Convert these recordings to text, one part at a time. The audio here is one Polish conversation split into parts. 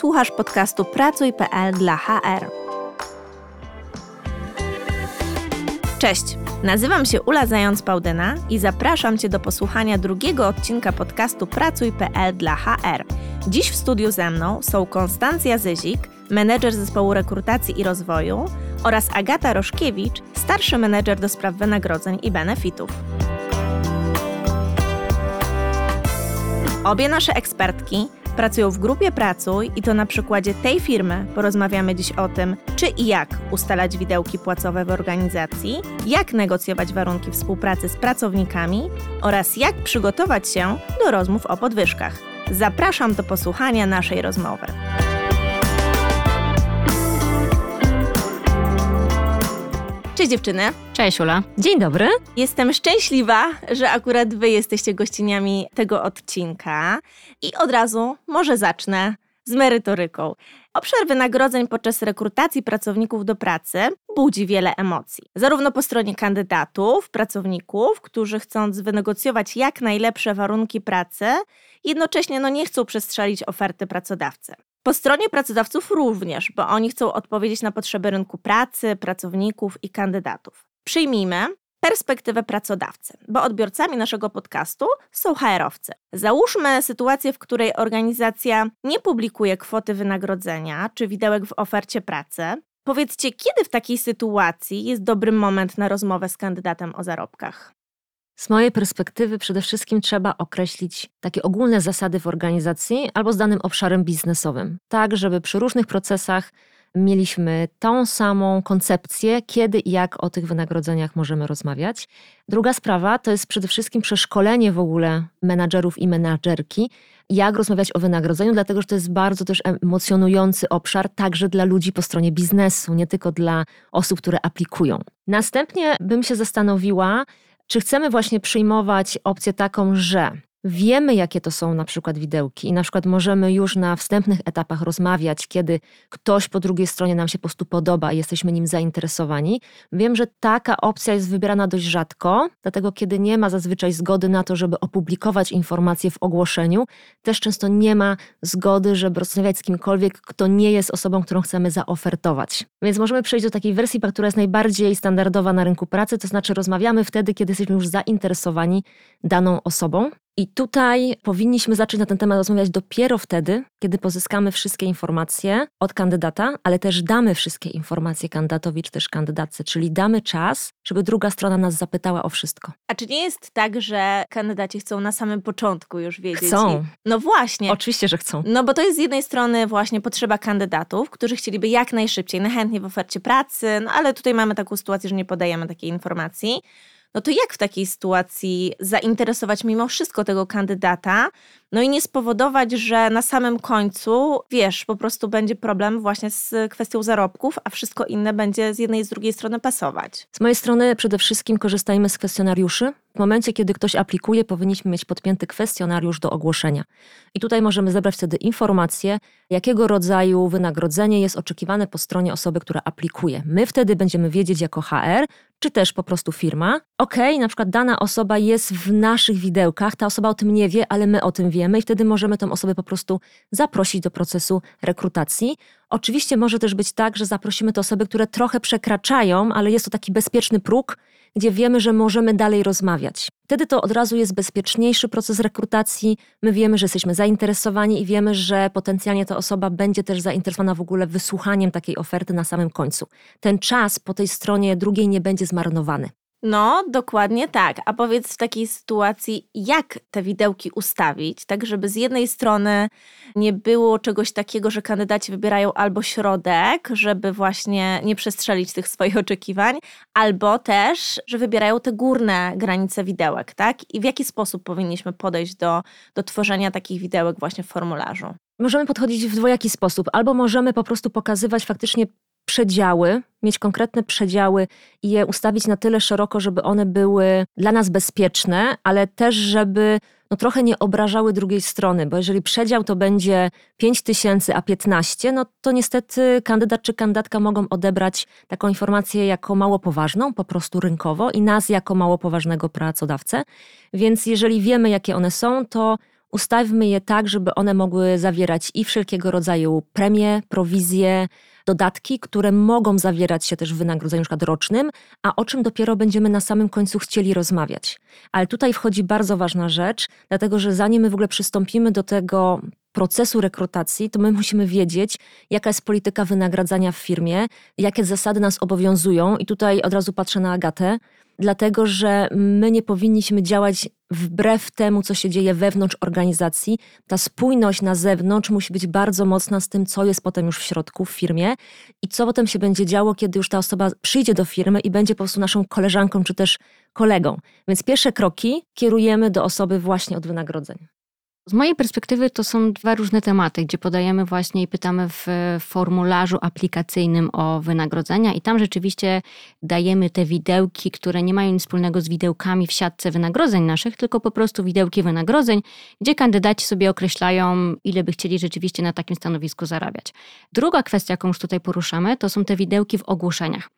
Słuchasz podcastu Pracuj.pl dla HR. Cześć, nazywam się Ula Zając-Pałdyna i zapraszam Cię do posłuchania drugiego odcinka podcastu Pracuj.pl dla HR. Dziś w studiu ze mną są Konstancja Zyzik, menedżer zespołu rekrutacji i rozwoju oraz Agata Roszkiewicz, starszy menedżer do spraw wynagrodzeń i benefitów. Obie nasze ekspertki pracują w grupie Pracuj i to na przykładzie tej firmy porozmawiamy dziś o tym, czy i jak ustalać widełki płacowe w organizacji, jak negocjować warunki współpracy z pracownikami oraz jak przygotować się do rozmów o podwyżkach. Zapraszam do posłuchania naszej rozmowy. Cześć dziewczyny. Cześć Ula. Dzień dobry. Jestem szczęśliwa, że akurat wy jesteście gościniami tego odcinka i od razu może zacznę z merytoryką. Obszar wynagrodzeń podczas rekrutacji pracowników do pracy budzi wiele emocji. Zarówno po stronie kandydatów, pracowników, którzy chcąc wynegocjować jak najlepsze warunki pracy, jednocześnie no nie chcą przestrzelić oferty pracodawcy. Po stronie pracodawców również, bo oni chcą odpowiedzieć na potrzeby rynku pracy, pracowników i kandydatów. Przyjmijmy perspektywę pracodawcy, bo odbiorcami naszego podcastu są HR-owcy. Załóżmy sytuację, w której organizacja nie publikuje kwoty wynagrodzenia czy widełek w ofercie pracy. Powiedzcie, kiedy w takiej sytuacji jest dobry moment na rozmowę z kandydatem o zarobkach? Z mojej perspektywy przede wszystkim trzeba określić takie ogólne zasady w organizacji albo z danym obszarem biznesowym, tak żeby przy różnych procesach mieliśmy tą samą koncepcję, kiedy i jak o tych wynagrodzeniach możemy rozmawiać. Druga sprawa to jest przede wszystkim przeszkolenie w ogóle menadżerów i menadżerki, jak rozmawiać o wynagrodzeniu, dlatego że to jest bardzo też emocjonujący obszar także dla ludzi po stronie biznesu, nie tylko dla osób, które aplikują. Następnie bym się zastanowiła, czy chcemy właśnie przyjmować opcję taką, że Wiemy, jakie to są na przykład widełki, i na przykład możemy już na wstępnych etapach rozmawiać, kiedy ktoś po drugiej stronie nam się po prostu podoba i jesteśmy nim zainteresowani. Wiem, że taka opcja jest wybierana dość rzadko, dlatego kiedy nie ma zazwyczaj zgody na to, żeby opublikować informacje w ogłoszeniu, też często nie ma zgody, żeby rozmawiać z kimkolwiek, kto nie jest osobą, którą chcemy zaofertować. Więc możemy przejść do takiej wersji, która jest najbardziej standardowa na rynku pracy, to znaczy rozmawiamy wtedy, kiedy jesteśmy już zainteresowani daną osobą. I tutaj powinniśmy zacząć na ten temat rozmawiać dopiero wtedy, kiedy pozyskamy wszystkie informacje od kandydata, ale też damy wszystkie informacje kandydatowi czy też kandydatce, czyli damy czas, żeby druga strona nas zapytała o wszystko. A czy nie jest tak, że kandydaci chcą na samym początku już wiedzieć? Chcą. No właśnie. Oczywiście, że chcą. No bo to jest z jednej strony właśnie potrzeba kandydatów, którzy chcieliby jak najszybciej, najchętniej w ofercie pracy, no ale tutaj mamy taką sytuację, że nie podajemy takiej informacji no to jak w takiej sytuacji zainteresować mimo wszystko tego kandydata, no i nie spowodować, że na samym końcu, wiesz, po prostu będzie problem właśnie z kwestią zarobków, a wszystko inne będzie z jednej i z drugiej strony pasować. Z mojej strony przede wszystkim korzystajmy z kwestionariuszy. W momencie, kiedy ktoś aplikuje, powinniśmy mieć podpięty kwestionariusz do ogłoszenia. I tutaj możemy zebrać wtedy informacje, jakiego rodzaju wynagrodzenie jest oczekiwane po stronie osoby, która aplikuje. My wtedy będziemy wiedzieć jako HR, czy też po prostu firma, ok, na przykład dana osoba jest w naszych widełkach, ta osoba o tym nie wie, ale my o tym wiemy i wtedy możemy tę osobę po prostu zaprosić do procesu rekrutacji. Oczywiście może też być tak, że zaprosimy te osoby, które trochę przekraczają, ale jest to taki bezpieczny próg, gdzie wiemy, że możemy dalej rozmawiać. Wtedy to od razu jest bezpieczniejszy proces rekrutacji. My wiemy, że jesteśmy zainteresowani i wiemy, że potencjalnie ta osoba będzie też zainteresowana w ogóle wysłuchaniem takiej oferty na samym końcu. Ten czas po tej stronie drugiej nie będzie zmarnowany. No, dokładnie tak. A powiedz w takiej sytuacji, jak te widełki ustawić, tak żeby z jednej strony nie było czegoś takiego, że kandydaci wybierają albo środek, żeby właśnie nie przestrzelić tych swoich oczekiwań, albo też, że wybierają te górne granice widełek, tak? I w jaki sposób powinniśmy podejść do, do tworzenia takich widełek właśnie w formularzu? Możemy podchodzić w dwojaki sposób. Albo możemy po prostu pokazywać faktycznie przedziały, mieć konkretne przedziały i je ustawić na tyle szeroko, żeby one były dla nas bezpieczne, ale też, żeby no, trochę nie obrażały drugiej strony, bo jeżeli przedział to będzie 5 tysięcy, a 15, no to niestety kandydat czy kandydatka mogą odebrać taką informację jako mało poważną, po prostu rynkowo i nas jako mało poważnego pracodawcę. Więc jeżeli wiemy, jakie one są, to ustawmy je tak, żeby one mogły zawierać i wszelkiego rodzaju premie, prowizje, dodatki, które mogą zawierać się też w wynagrodzeniu np. rocznym, a o czym dopiero będziemy na samym końcu chcieli rozmawiać. Ale tutaj wchodzi bardzo ważna rzecz, dlatego że zanim my w ogóle przystąpimy do tego procesu rekrutacji, to my musimy wiedzieć, jaka jest polityka wynagradzania w firmie, jakie zasady nas obowiązują. I tutaj od razu patrzę na Agatę, dlatego że my nie powinniśmy działać wbrew temu, co się dzieje wewnątrz organizacji. Ta spójność na zewnątrz musi być bardzo mocna z tym, co jest potem już w środku, w firmie i co potem się będzie działo, kiedy już ta osoba przyjdzie do firmy i będzie po prostu naszą koleżanką czy też kolegą. Więc pierwsze kroki kierujemy do osoby właśnie od wynagrodzeń. Z mojej perspektywy to są dwa różne tematy, gdzie podajemy właśnie i pytamy w formularzu aplikacyjnym o wynagrodzenia i tam rzeczywiście dajemy te widełki, które nie mają nic wspólnego z widełkami w siatce wynagrodzeń naszych, tylko po prostu widełki wynagrodzeń, gdzie kandydaci sobie określają, ile by chcieli rzeczywiście na takim stanowisku zarabiać. Druga kwestia, jaką już tutaj poruszamy, to są te widełki w ogłoszeniach.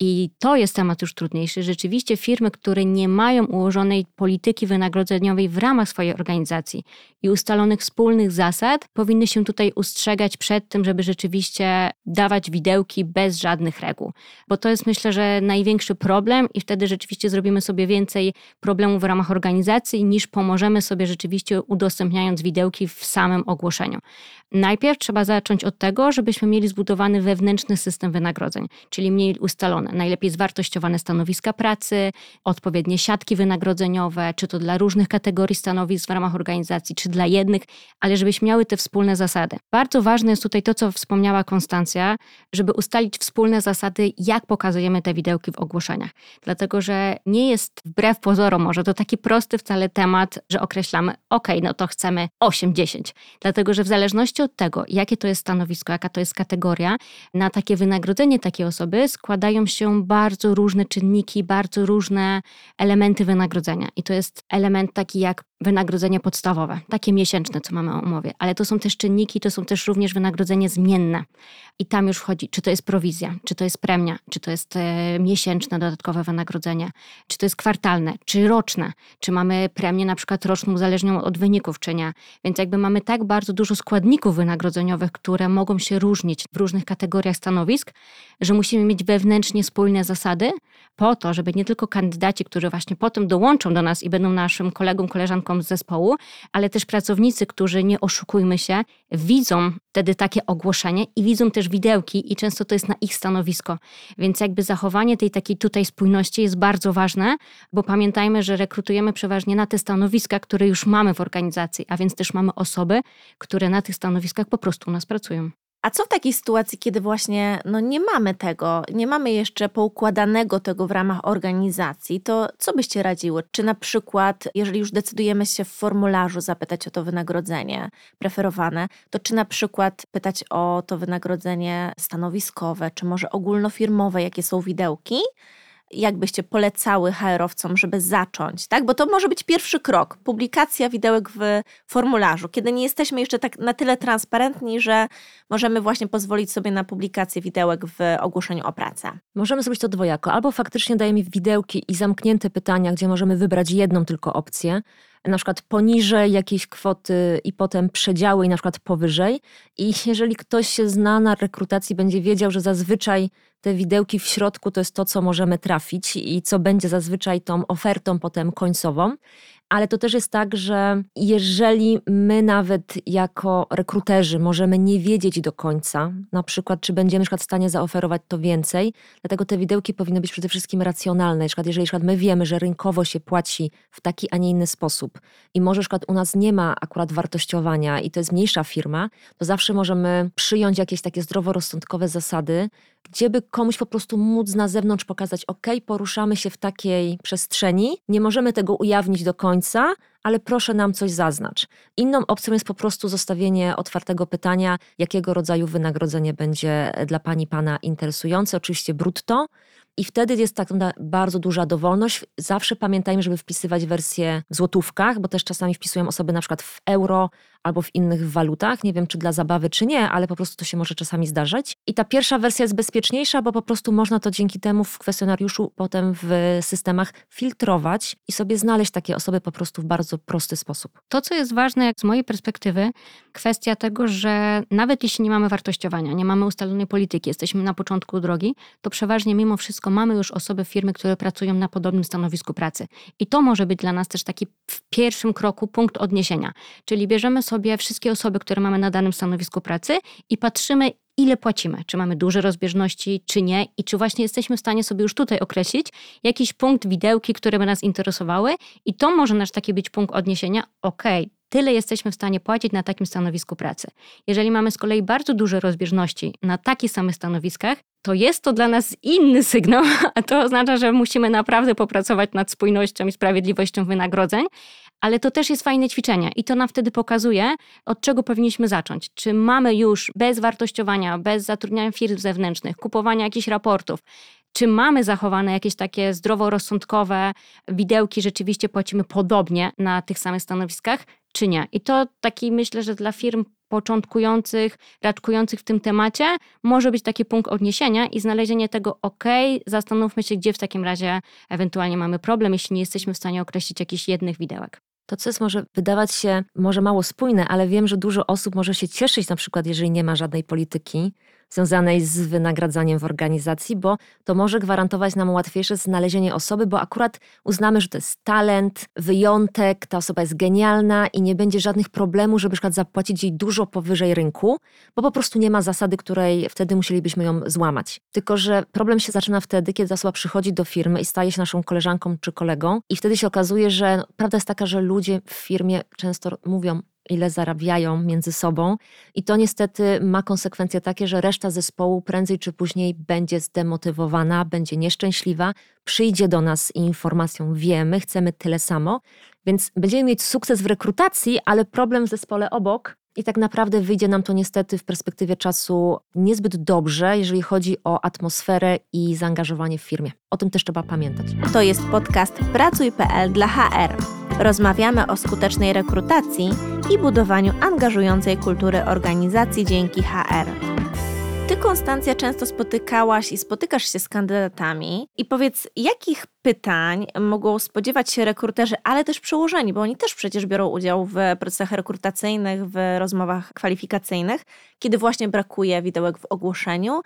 I to jest temat już trudniejszy. Rzeczywiście firmy, które nie mają ułożonej polityki wynagrodzeniowej w ramach swojej organizacji i ustalonych wspólnych zasad, powinny się tutaj ustrzegać przed tym, żeby rzeczywiście dawać widełki bez żadnych reguł. Bo to jest myślę, że największy problem i wtedy rzeczywiście zrobimy sobie więcej problemów w ramach organizacji niż pomożemy sobie rzeczywiście udostępniając widełki w samym ogłoszeniu. Najpierw trzeba zacząć od tego, żebyśmy mieli zbudowany wewnętrzny system wynagrodzeń, czyli mieli ustalone najlepiej zwartościowane stanowiska pracy, odpowiednie siatki wynagrodzeniowe, czy to dla różnych kategorii stanowisk w ramach organizacji, czy dla jednych, ale żebyśmy miały te wspólne zasady. Bardzo ważne jest tutaj to, co wspomniała Konstancja, żeby ustalić wspólne zasady, jak pokazujemy te widełki w ogłoszeniach. Dlatego, że nie jest wbrew pozorom może to taki prosty wcale temat, że określamy, ok, no to chcemy 8-10. Dlatego, że w zależności od tego, jakie to jest stanowisko, jaka to jest kategoria, na takie wynagrodzenie takiej osoby składają się bardzo różne czynniki, bardzo różne elementy wynagrodzenia. I to jest element taki jak wynagrodzenie podstawowe, takie miesięczne, co mamy o umowie, ale to są też czynniki, to są też również wynagrodzenie zmienne. I tam już wchodzi, czy to jest prowizja, czy to jest premia, czy to jest e, miesięczne dodatkowe wynagrodzenie, czy to jest kwartalne, czy roczne, czy mamy premię na przykład roczną uzależnioną od wyników, czy nie. Więc jakby mamy tak bardzo dużo składników wynagrodzeniowych, które mogą się różnić w różnych kategoriach stanowisk, że musimy mieć wewnętrznie spójne zasady po to, żeby nie tylko kandydaci, którzy właśnie potem dołączą do nas i będą naszym kolegą, koleżanką z zespołu, ale też pracownicy, którzy nie oszukujmy się, widzą wtedy takie ogłoszenie i widzą też widełki i często to jest na ich stanowisko. Więc jakby zachowanie tej takiej tutaj spójności jest bardzo ważne, bo pamiętajmy, że rekrutujemy przeważnie na te stanowiska, które już mamy w organizacji, a więc też mamy osoby, które na tych stanowiskach po prostu u nas pracują. A co w takiej sytuacji, kiedy właśnie no, nie mamy tego, nie mamy jeszcze poukładanego tego w ramach organizacji, to co byście radziły? Czy na przykład, jeżeli już decydujemy się w formularzu zapytać o to wynagrodzenie preferowane, to czy na przykład pytać o to wynagrodzenie stanowiskowe, czy może ogólnofirmowe, jakie są widełki? Jak byście polecały HR-owcom, żeby zacząć, tak? Bo to może być pierwszy krok, publikacja widełek w formularzu, kiedy nie jesteśmy jeszcze tak na tyle transparentni, że możemy właśnie pozwolić sobie na publikację widełek w ogłoszeniu o pracę. Możemy zrobić to dwojako, albo faktycznie dajemy widełki i zamknięte pytania, gdzie możemy wybrać jedną tylko opcję, na przykład poniżej jakiejś kwoty i potem przedziały i na przykład powyżej. I jeżeli ktoś się zna na rekrutacji, będzie wiedział, że zazwyczaj te widełki w środku to jest to, co możemy trafić i co będzie zazwyczaj tą ofertą potem końcową ale to też jest tak, że jeżeli my nawet jako rekruterzy możemy nie wiedzieć do końca, na przykład, czy będziemy w stanie zaoferować to więcej, dlatego te widełki powinny być przede wszystkim racjonalne. Na przykład, jeżeli na przykład my wiemy, że rynkowo się płaci w taki, a nie inny sposób i może na przykład u nas nie ma akurat wartościowania i to jest mniejsza firma, to zawsze możemy przyjąć jakieś takie zdroworozsądkowe zasady, gdzie by komuś po prostu móc na zewnątrz pokazać, ok, poruszamy się w takiej przestrzeni, nie możemy tego ujawnić do końca, ale proszę nam coś zaznacz. Inną opcją jest po prostu zostawienie otwartego pytania, jakiego rodzaju wynagrodzenie będzie dla pani pana interesujące, oczywiście brutto, I wtedy jest tak bardzo duża dowolność. Zawsze pamiętajmy, żeby wpisywać wersję w złotówkach, bo też czasami wpisują osoby na przykład w euro albo w innych walutach. Nie wiem, czy dla zabawy, czy nie, ale po prostu to się może czasami zdarzać. I ta pierwsza wersja jest bezpieczniejsza, bo po prostu można to dzięki temu w kwestionariuszu potem w systemach filtrować i sobie znaleźć takie osoby po prostu w bardzo prosty sposób. To, co jest ważne, jak z mojej perspektywy, kwestia tego, że nawet jeśli nie mamy wartościowania, nie mamy ustalonej polityki, jesteśmy na początku drogi, to przeważnie mimo wszystko mamy już osoby firmy, które pracują na podobnym stanowisku pracy. I to może być dla nas też taki w pierwszym kroku punkt odniesienia. Czyli bierzemy sobie wszystkie osoby, które mamy na danym stanowisku pracy i patrzymy, ile płacimy, czy mamy duże rozbieżności, czy nie, i czy właśnie jesteśmy w stanie sobie już tutaj określić jakiś punkt widełki, które by nas interesowały, i to może nasz taki być punkt odniesienia. Okej, okay, tyle jesteśmy w stanie płacić na takim stanowisku pracy. Jeżeli mamy z kolei bardzo duże rozbieżności na takich samych stanowiskach, to jest to dla nas inny sygnał, a to oznacza, że musimy naprawdę popracować nad spójnością i sprawiedliwością wynagrodzeń, ale to też jest fajne ćwiczenie i to nam wtedy pokazuje, od czego powinniśmy zacząć. Czy mamy już bez wartościowania, bez zatrudniania firm zewnętrznych, kupowania jakichś raportów, czy mamy zachowane jakieś takie zdroworozsądkowe widełki, rzeczywiście płacimy podobnie na tych samych stanowiskach, nie. I to taki myślę, że dla firm początkujących, raczkujących w tym temacie, może być taki punkt odniesienia i znalezienie tego, ok, zastanówmy się, gdzie w takim razie ewentualnie mamy problem, jeśli nie jesteśmy w stanie określić jakichś jednych widełek. To, co jest może wydawać się może mało spójne, ale wiem, że dużo osób może się cieszyć, na przykład, jeżeli nie ma żadnej polityki, związanej z wynagradzaniem w organizacji, bo to może gwarantować nam łatwiejsze znalezienie osoby, bo akurat uznamy, że to jest talent, wyjątek, ta osoba jest genialna i nie będzie żadnych problemów, żeby przykład zapłacić jej dużo powyżej rynku, bo po prostu nie ma zasady, której wtedy musielibyśmy ją złamać. Tylko, że problem się zaczyna wtedy, kiedy ta osoba przychodzi do firmy i staje się naszą koleżanką czy kolegą i wtedy się okazuje, że prawda jest taka, że ludzie w firmie często mówią, ile zarabiają między sobą. I to niestety ma konsekwencje takie, że reszta zespołu prędzej czy później będzie zdemotywowana, będzie nieszczęśliwa, przyjdzie do nas informacją: wiemy, chcemy tyle samo. Więc będziemy mieć sukces w rekrutacji, ale problem w zespole obok. I tak naprawdę wyjdzie nam to niestety w perspektywie czasu niezbyt dobrze, jeżeli chodzi o atmosferę i zaangażowanie w firmie. O tym też trzeba pamiętać. To jest podcast Pracuj.pl dla HR. Rozmawiamy o skutecznej rekrutacji i budowaniu angażującej kultury organizacji dzięki HR. Ty, Konstancja, często spotykałaś i spotykasz się z kandydatami. I powiedz, jakich pytań mogą spodziewać się rekruterzy, ale też przełożeni, bo oni też przecież biorą udział w procesach rekrutacyjnych, w rozmowach kwalifikacyjnych, kiedy właśnie brakuje widełek w ogłoszeniu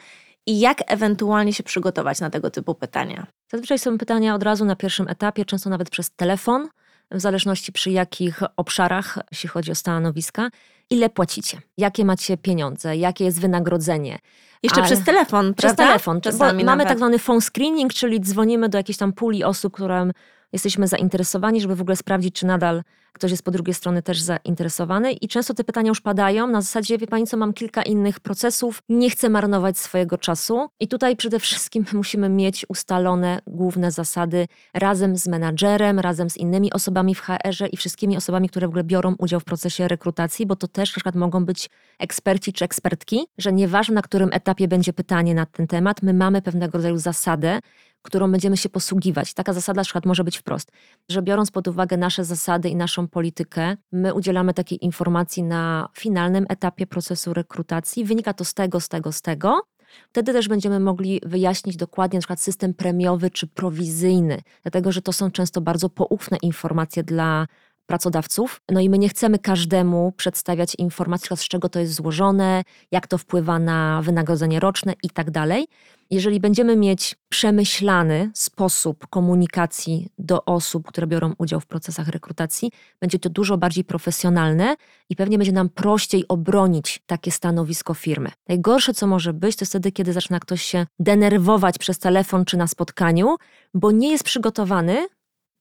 i jak ewentualnie się przygotować na tego typu pytania? Zazwyczaj są pytania od razu na pierwszym etapie, często nawet przez telefon w zależności przy jakich obszarach, jeśli chodzi o stanowiska, ile płacicie, jakie macie pieniądze, jakie jest wynagrodzenie. Jeszcze Ale przez telefon, Przez prawda? telefon. Czasami mamy tak zwany phone screening, czyli dzwonimy do jakiejś tam puli osób, którym jesteśmy zainteresowani, żeby w ogóle sprawdzić, czy nadal ktoś jest po drugiej stronie też zainteresowany. I często te pytania już padają na zasadzie, wie pani co, mam kilka innych procesów, nie chcę marnować swojego czasu. I tutaj przede wszystkim musimy mieć ustalone główne zasady razem z menadżerem, razem z innymi osobami w HR-ze i wszystkimi osobami, które w ogóle biorą udział w procesie rekrutacji, bo to też na przykład mogą być eksperci czy ekspertki, że nieważne na którym etapie będzie pytanie na ten temat, my mamy pewnego rodzaju zasadę, którą będziemy się posługiwać. Taka zasada przykład może być wprost, że biorąc pod uwagę nasze zasady i naszą politykę, my udzielamy takiej informacji na finalnym etapie procesu rekrutacji. Wynika to z tego, z tego, z tego. Wtedy też będziemy mogli wyjaśnić dokładnie na przykład system premiowy czy prowizyjny, dlatego że to są często bardzo poufne informacje dla pracodawców. No i my nie chcemy każdemu przedstawiać informacji, z czego to jest złożone, jak to wpływa na wynagrodzenie roczne i tak dalej. Jeżeli będziemy mieć przemyślany sposób komunikacji do osób, które biorą udział w procesach rekrutacji, będzie to dużo bardziej profesjonalne i pewnie będzie nam prościej obronić takie stanowisko firmy. Najgorsze, co może być, to wtedy, kiedy zaczyna ktoś się denerwować przez telefon czy na spotkaniu, bo nie jest przygotowany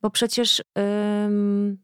bo przecież,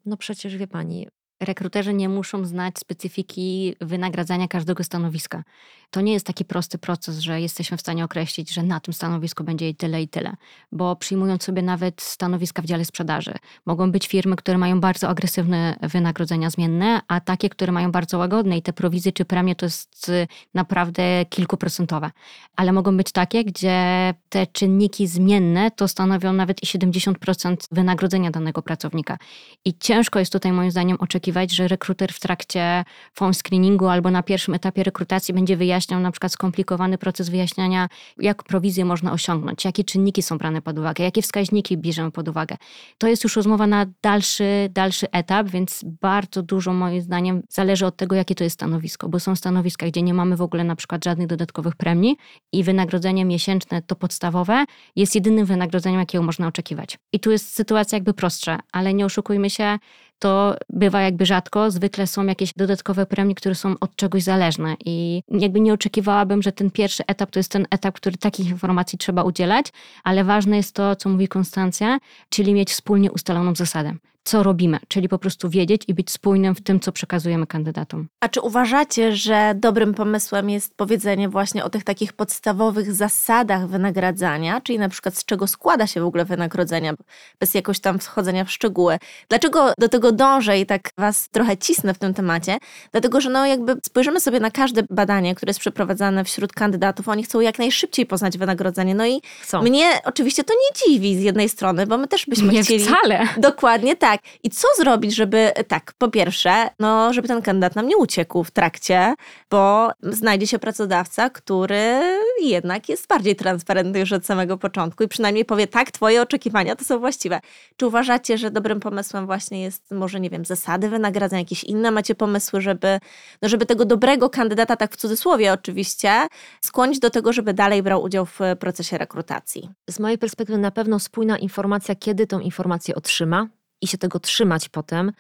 no przecież wie pani, rekruterzy nie muszą znać specyfiki wynagradzania każdego stanowiska. To nie jest taki prosty proces, że jesteśmy w stanie określić, że na tym stanowisku będzie jej tyle i tyle, bo przyjmując sobie nawet stanowiska w dziale sprzedaży, mogą być firmy, które mają bardzo agresywne wynagrodzenia zmienne, a takie, które mają bardzo łagodne i te prowizje czy premie to jest y, naprawdę kilkuprocentowe. Ale mogą być takie, gdzie te czynniki zmienne to stanowią nawet i 70% wynagrodzenia danego pracownika. I ciężko jest tutaj moim zdaniem oczekiwać, że rekruter w trakcie phone screeningu albo na pierwszym etapie rekrutacji będzie wyjaśniał na przykład skomplikowany proces wyjaśniania, jak prowizję można osiągnąć, jakie czynniki są brane pod uwagę, jakie wskaźniki bierzemy pod uwagę. To jest już rozmowa na dalszy, dalszy etap, więc bardzo dużo moim zdaniem zależy od tego, jakie to jest stanowisko, bo są stanowiska, gdzie nie mamy w ogóle na przykład żadnych dodatkowych premii i wynagrodzenie miesięczne to podstawowe jest jedynym wynagrodzeniem, jakiego można oczekiwać. I tu jest sytuacja jakby prostsza, ale nie oszukujmy się, to bywa jakby rzadko. Zwykle są jakieś dodatkowe premie, które są od czegoś zależne i jakby nie oczekiwałabym, że ten pierwszy etap to jest ten etap, który takich informacji trzeba udzielać, ale ważne jest to, co mówi Konstancja, czyli mieć wspólnie ustaloną zasadę co robimy, czyli po prostu wiedzieć i być spójnym w tym, co przekazujemy kandydatom. A czy uważacie, że dobrym pomysłem jest powiedzenie właśnie o tych takich podstawowych zasadach wynagradzania, czyli na przykład z czego składa się w ogóle wynagrodzenia, bez jakoś tam wchodzenia w szczegóły? Dlaczego do tego dążę i tak was trochę cisnę w tym temacie? Dlatego, że no jakby spojrzymy sobie na każde badanie, które jest przeprowadzane wśród kandydatów, oni chcą jak najszybciej poznać wynagrodzenie. No i Chcą. mnie oczywiście to nie dziwi z jednej strony, bo my też byśmy nie chcieli... wcale. Dokładnie tak tak. I co zrobić, żeby, tak, po pierwsze, no, żeby ten kandydat nam nie uciekł w trakcie, bo znajdzie się pracodawca, który jednak jest bardziej transparentny już od samego początku i przynajmniej powie, tak, twoje oczekiwania to są właściwe. Czy uważacie, że dobrym pomysłem właśnie jest, może, nie wiem, zasady wynagradzania, jakieś inne macie pomysły, żeby, no, żeby tego dobrego kandydata, tak w cudzysłowie oczywiście, skłonić do tego, żeby dalej brał udział w procesie rekrutacji? Z mojej perspektywy na pewno spójna informacja, kiedy tą informację otrzyma, i się tego trzymać potem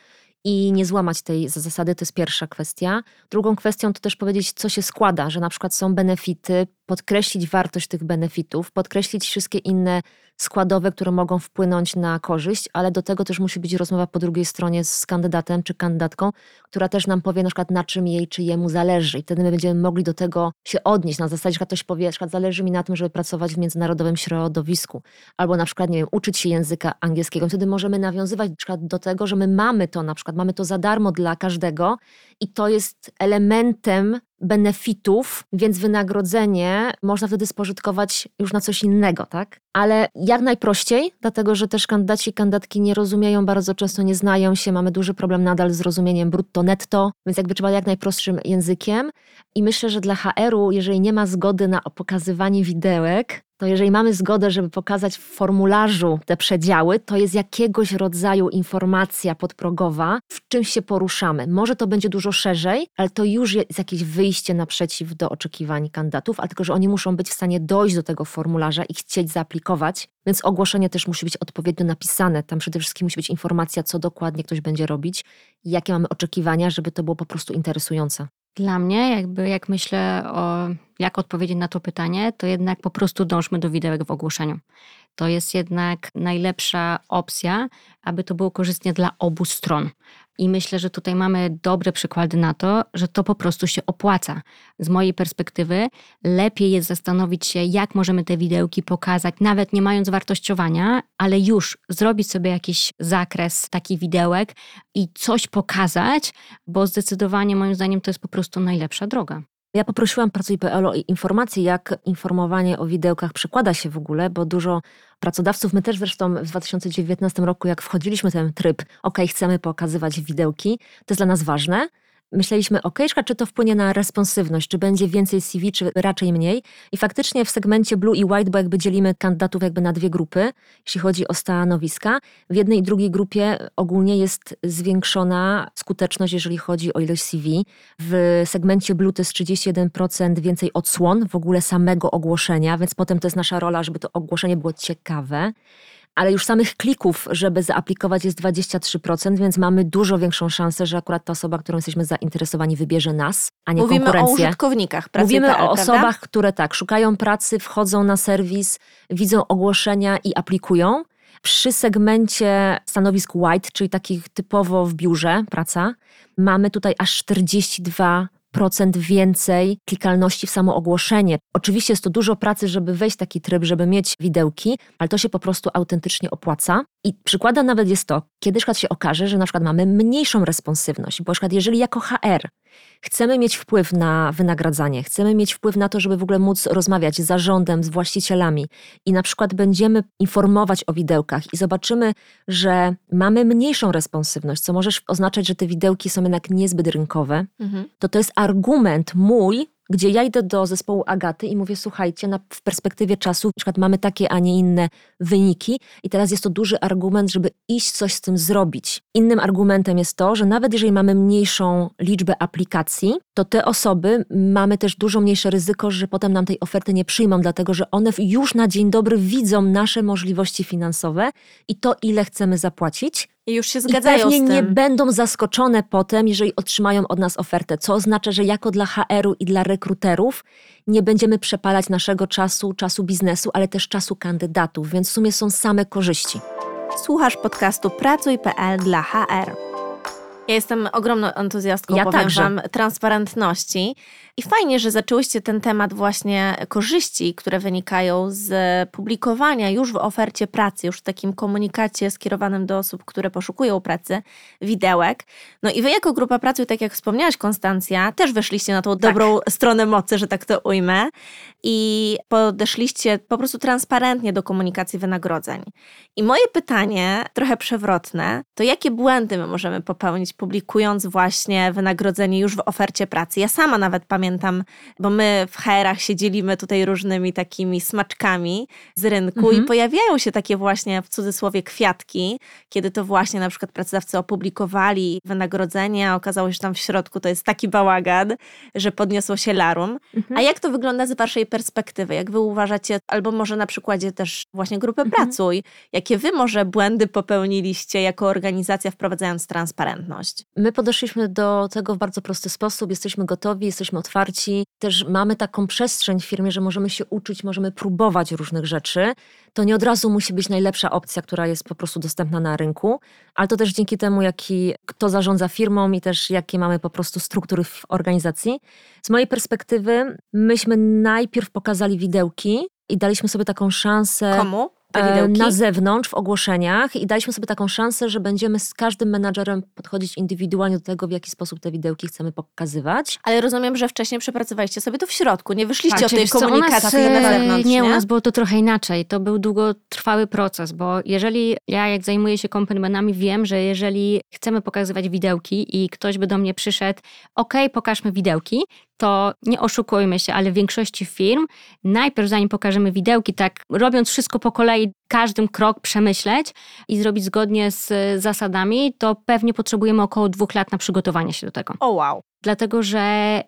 i nie złamać tej zasady, to jest pierwsza kwestia. Drugą kwestią to też powiedzieć, co się składa, że na przykład są benefity, podkreślić wartość tych benefitów, podkreślić wszystkie inne składowe, które mogą wpłynąć na korzyść, ale do tego też musi być rozmowa po drugiej stronie z kandydatem czy kandydatką, która też nam powie na przykład na czym jej czy jemu zależy i wtedy my będziemy mogli do tego się odnieść. Na zasadzie, że ktoś powie, na przykład zależy mi na tym, żeby pracować w międzynarodowym środowisku albo na przykład, nie wiem, uczyć się języka angielskiego. Wtedy możemy nawiązywać na przykład do tego, że my mamy to na przykład, mamy to za darmo dla każdego i to jest elementem benefitów, więc wynagrodzenie można wtedy spożytkować już na coś innego, tak? Ale jak najprościej, dlatego że też kandydaci i kandydatki nie rozumieją, bardzo często nie znają się, mamy duży problem nadal z rozumieniem brutto-netto, więc jakby trzeba jak najprostszym językiem. I myślę, że dla HR-u, jeżeli nie ma zgody na pokazywanie widełek, to jeżeli mamy zgodę, żeby pokazać w formularzu te przedziały, to jest jakiegoś rodzaju informacja podprogowa, w czym się poruszamy. Może to będzie dużo szerzej, ale to już jest jakieś wyjście naprzeciw do oczekiwań kandydatów, a tylko, że oni muszą być w stanie dojść do tego formularza i chcieć zaaplikować, więc ogłoszenie też musi być odpowiednio napisane. Tam przede wszystkim musi być informacja, co dokładnie ktoś będzie robić i jakie mamy oczekiwania, żeby to było po prostu interesujące. Dla mnie, jakby jak myślę o jak odpowiedzieć na to pytanie, to jednak po prostu dążmy do widełek w ogłoszeniu. To jest jednak najlepsza opcja, aby to było korzystnie dla obu stron. I myślę, że tutaj mamy dobre przykłady na to, że to po prostu się opłaca. Z mojej perspektywy lepiej jest zastanowić się, jak możemy te widełki pokazać, nawet nie mając wartościowania, ale już zrobić sobie jakiś zakres takich widełek i coś pokazać, bo zdecydowanie moim zdaniem to jest po prostu najlepsza droga. Ja poprosiłam Pracuj.pl o informacje, jak informowanie o widełkach przekłada się w ogóle, bo dużo pracodawców, my też zresztą w 2019 roku, jak wchodziliśmy w ten tryb, ok, chcemy pokazywać widełki, to jest dla nas ważne, myśleliśmy, ok, czy to wpłynie na responsywność, czy będzie więcej CV, czy raczej mniej. I faktycznie w segmencie blue i white, bo jakby dzielimy kandydatów jakby na dwie grupy, jeśli chodzi o stanowiska, w jednej i drugiej grupie ogólnie jest zwiększona skuteczność, jeżeli chodzi o ilość CV. W segmencie blue to jest 31% więcej odsłon w ogóle samego ogłoszenia, więc potem to jest nasza rola, żeby to ogłoszenie było ciekawe ale już samych klików, żeby zaaplikować jest 23%, więc mamy dużo większą szansę, że akurat ta osoba, którą jesteśmy zainteresowani, wybierze nas, a nie Mówimy konkurencję. Mówimy o użytkownikach pracy. Mówimy PL, o osobach, które tak, szukają pracy, wchodzą na serwis, widzą ogłoszenia i aplikują Przy segmencie stanowisk white, czyli takich typowo w biurze praca, mamy tutaj aż 42 procent więcej klikalności w samo ogłoszenie. Oczywiście jest to dużo pracy, żeby wejść w taki tryb, żeby mieć widełki, ale to się po prostu autentycznie opłaca. I przykładem nawet jest to, kiedy przykład się okaże, że na przykład mamy mniejszą responsywność, bo na przykład jeżeli jako HR chcemy mieć wpływ na wynagradzanie, chcemy mieć wpływ na to, żeby w ogóle móc rozmawiać z zarządem, z właścicielami i na przykład będziemy informować o widełkach i zobaczymy, że mamy mniejszą responsywność, co może oznaczać, że te widełki są jednak niezbyt rynkowe, mhm. to to jest argument mój, gdzie ja idę do zespołu Agaty i mówię, słuchajcie, na, w perspektywie czasu, na przykład mamy takie, a nie inne wyniki i teraz jest to duży argument, żeby iść coś z tym zrobić. Innym argumentem jest to, że nawet jeżeli mamy mniejszą liczbę aplikacji, to te osoby mamy też dużo mniejsze ryzyko, że potem nam tej oferty nie przyjmą, dlatego że one już na dzień dobry widzą nasze możliwości finansowe i to, ile chcemy zapłacić, i już się zgadzają I pewnie z tym. nie będą zaskoczone potem, jeżeli otrzymają od nas ofertę, co oznacza, że jako dla HR-u i dla rekruterów nie będziemy przepalać naszego czasu, czasu biznesu, ale też czasu kandydatów, więc w sumie są same korzyści. Słuchasz podcastu Pracuj.pl dla HR. Ja jestem ogromną entuzjastką, ja powiem także. wam, transparentności. I fajnie, że zaczęłyście ten temat właśnie korzyści, które wynikają z publikowania już w ofercie pracy, już w takim komunikacie skierowanym do osób, które poszukują pracy, widełek. No i wy jako grupa pracy, tak jak wspomniałaś Konstancja, też weszliście na tą tak. dobrą stronę mocy, że tak to ujmę i podeszliście po prostu transparentnie do komunikacji wynagrodzeń. I moje pytanie, trochę przewrotne, to jakie błędy my możemy popełnić publikując właśnie wynagrodzenie już w ofercie pracy? Ja sama nawet pamiętam, pamiętam, bo my w HR-ach się dzielimy tutaj różnymi takimi smaczkami z rynku mhm. i pojawiają się takie właśnie w cudzysłowie kwiatki, kiedy to właśnie na przykład pracodawcy opublikowali wynagrodzenie, a okazało się, że tam w środku to jest taki bałagan, że podniosło się larum. Mhm. A jak to wygląda z waszej perspektywy? Jak wy uważacie, albo może na przykładzie też właśnie grupy mhm. Pracuj, jakie wy może błędy popełniliście jako organizacja wprowadzając transparentność? My podeszliśmy do tego w bardzo prosty sposób. Jesteśmy gotowi, jesteśmy otwarci otwarci, też mamy taką przestrzeń w firmie, że możemy się uczyć, możemy próbować różnych rzeczy. To nie od razu musi być najlepsza opcja, która jest po prostu dostępna na rynku, ale to też dzięki temu, jaki, kto zarządza firmą i też jakie mamy po prostu struktury w organizacji. Z mojej perspektywy, myśmy najpierw pokazali widełki i daliśmy sobie taką szansę. Komu? E, na zewnątrz w ogłoszeniach i daliśmy sobie taką szansę, że będziemy z każdym menadżerem podchodzić indywidualnie do tego, w jaki sposób te widełki chcemy pokazywać. Ale rozumiem, że wcześniej przepracowaliście sobie to w środku, nie wyszliście tak, od tej komunikacji nas, na zewnątrz. Nie, nie, u nas było to trochę inaczej. To był długotrwały proces, bo jeżeli ja jak zajmuję się komponentami, wiem, że jeżeli chcemy pokazywać widełki i ktoś by do mnie przyszedł, ok, pokażmy widełki, to nie oszukujmy się, ale w większości firm najpierw zanim pokażemy widełki, tak robiąc wszystko po kolei, I każdym krok przemyśleć i zrobić zgodnie z zasadami, to pewnie potrzebujemy około dwóch lat na przygotowanie się do tego. O oh, wow. Dlatego, że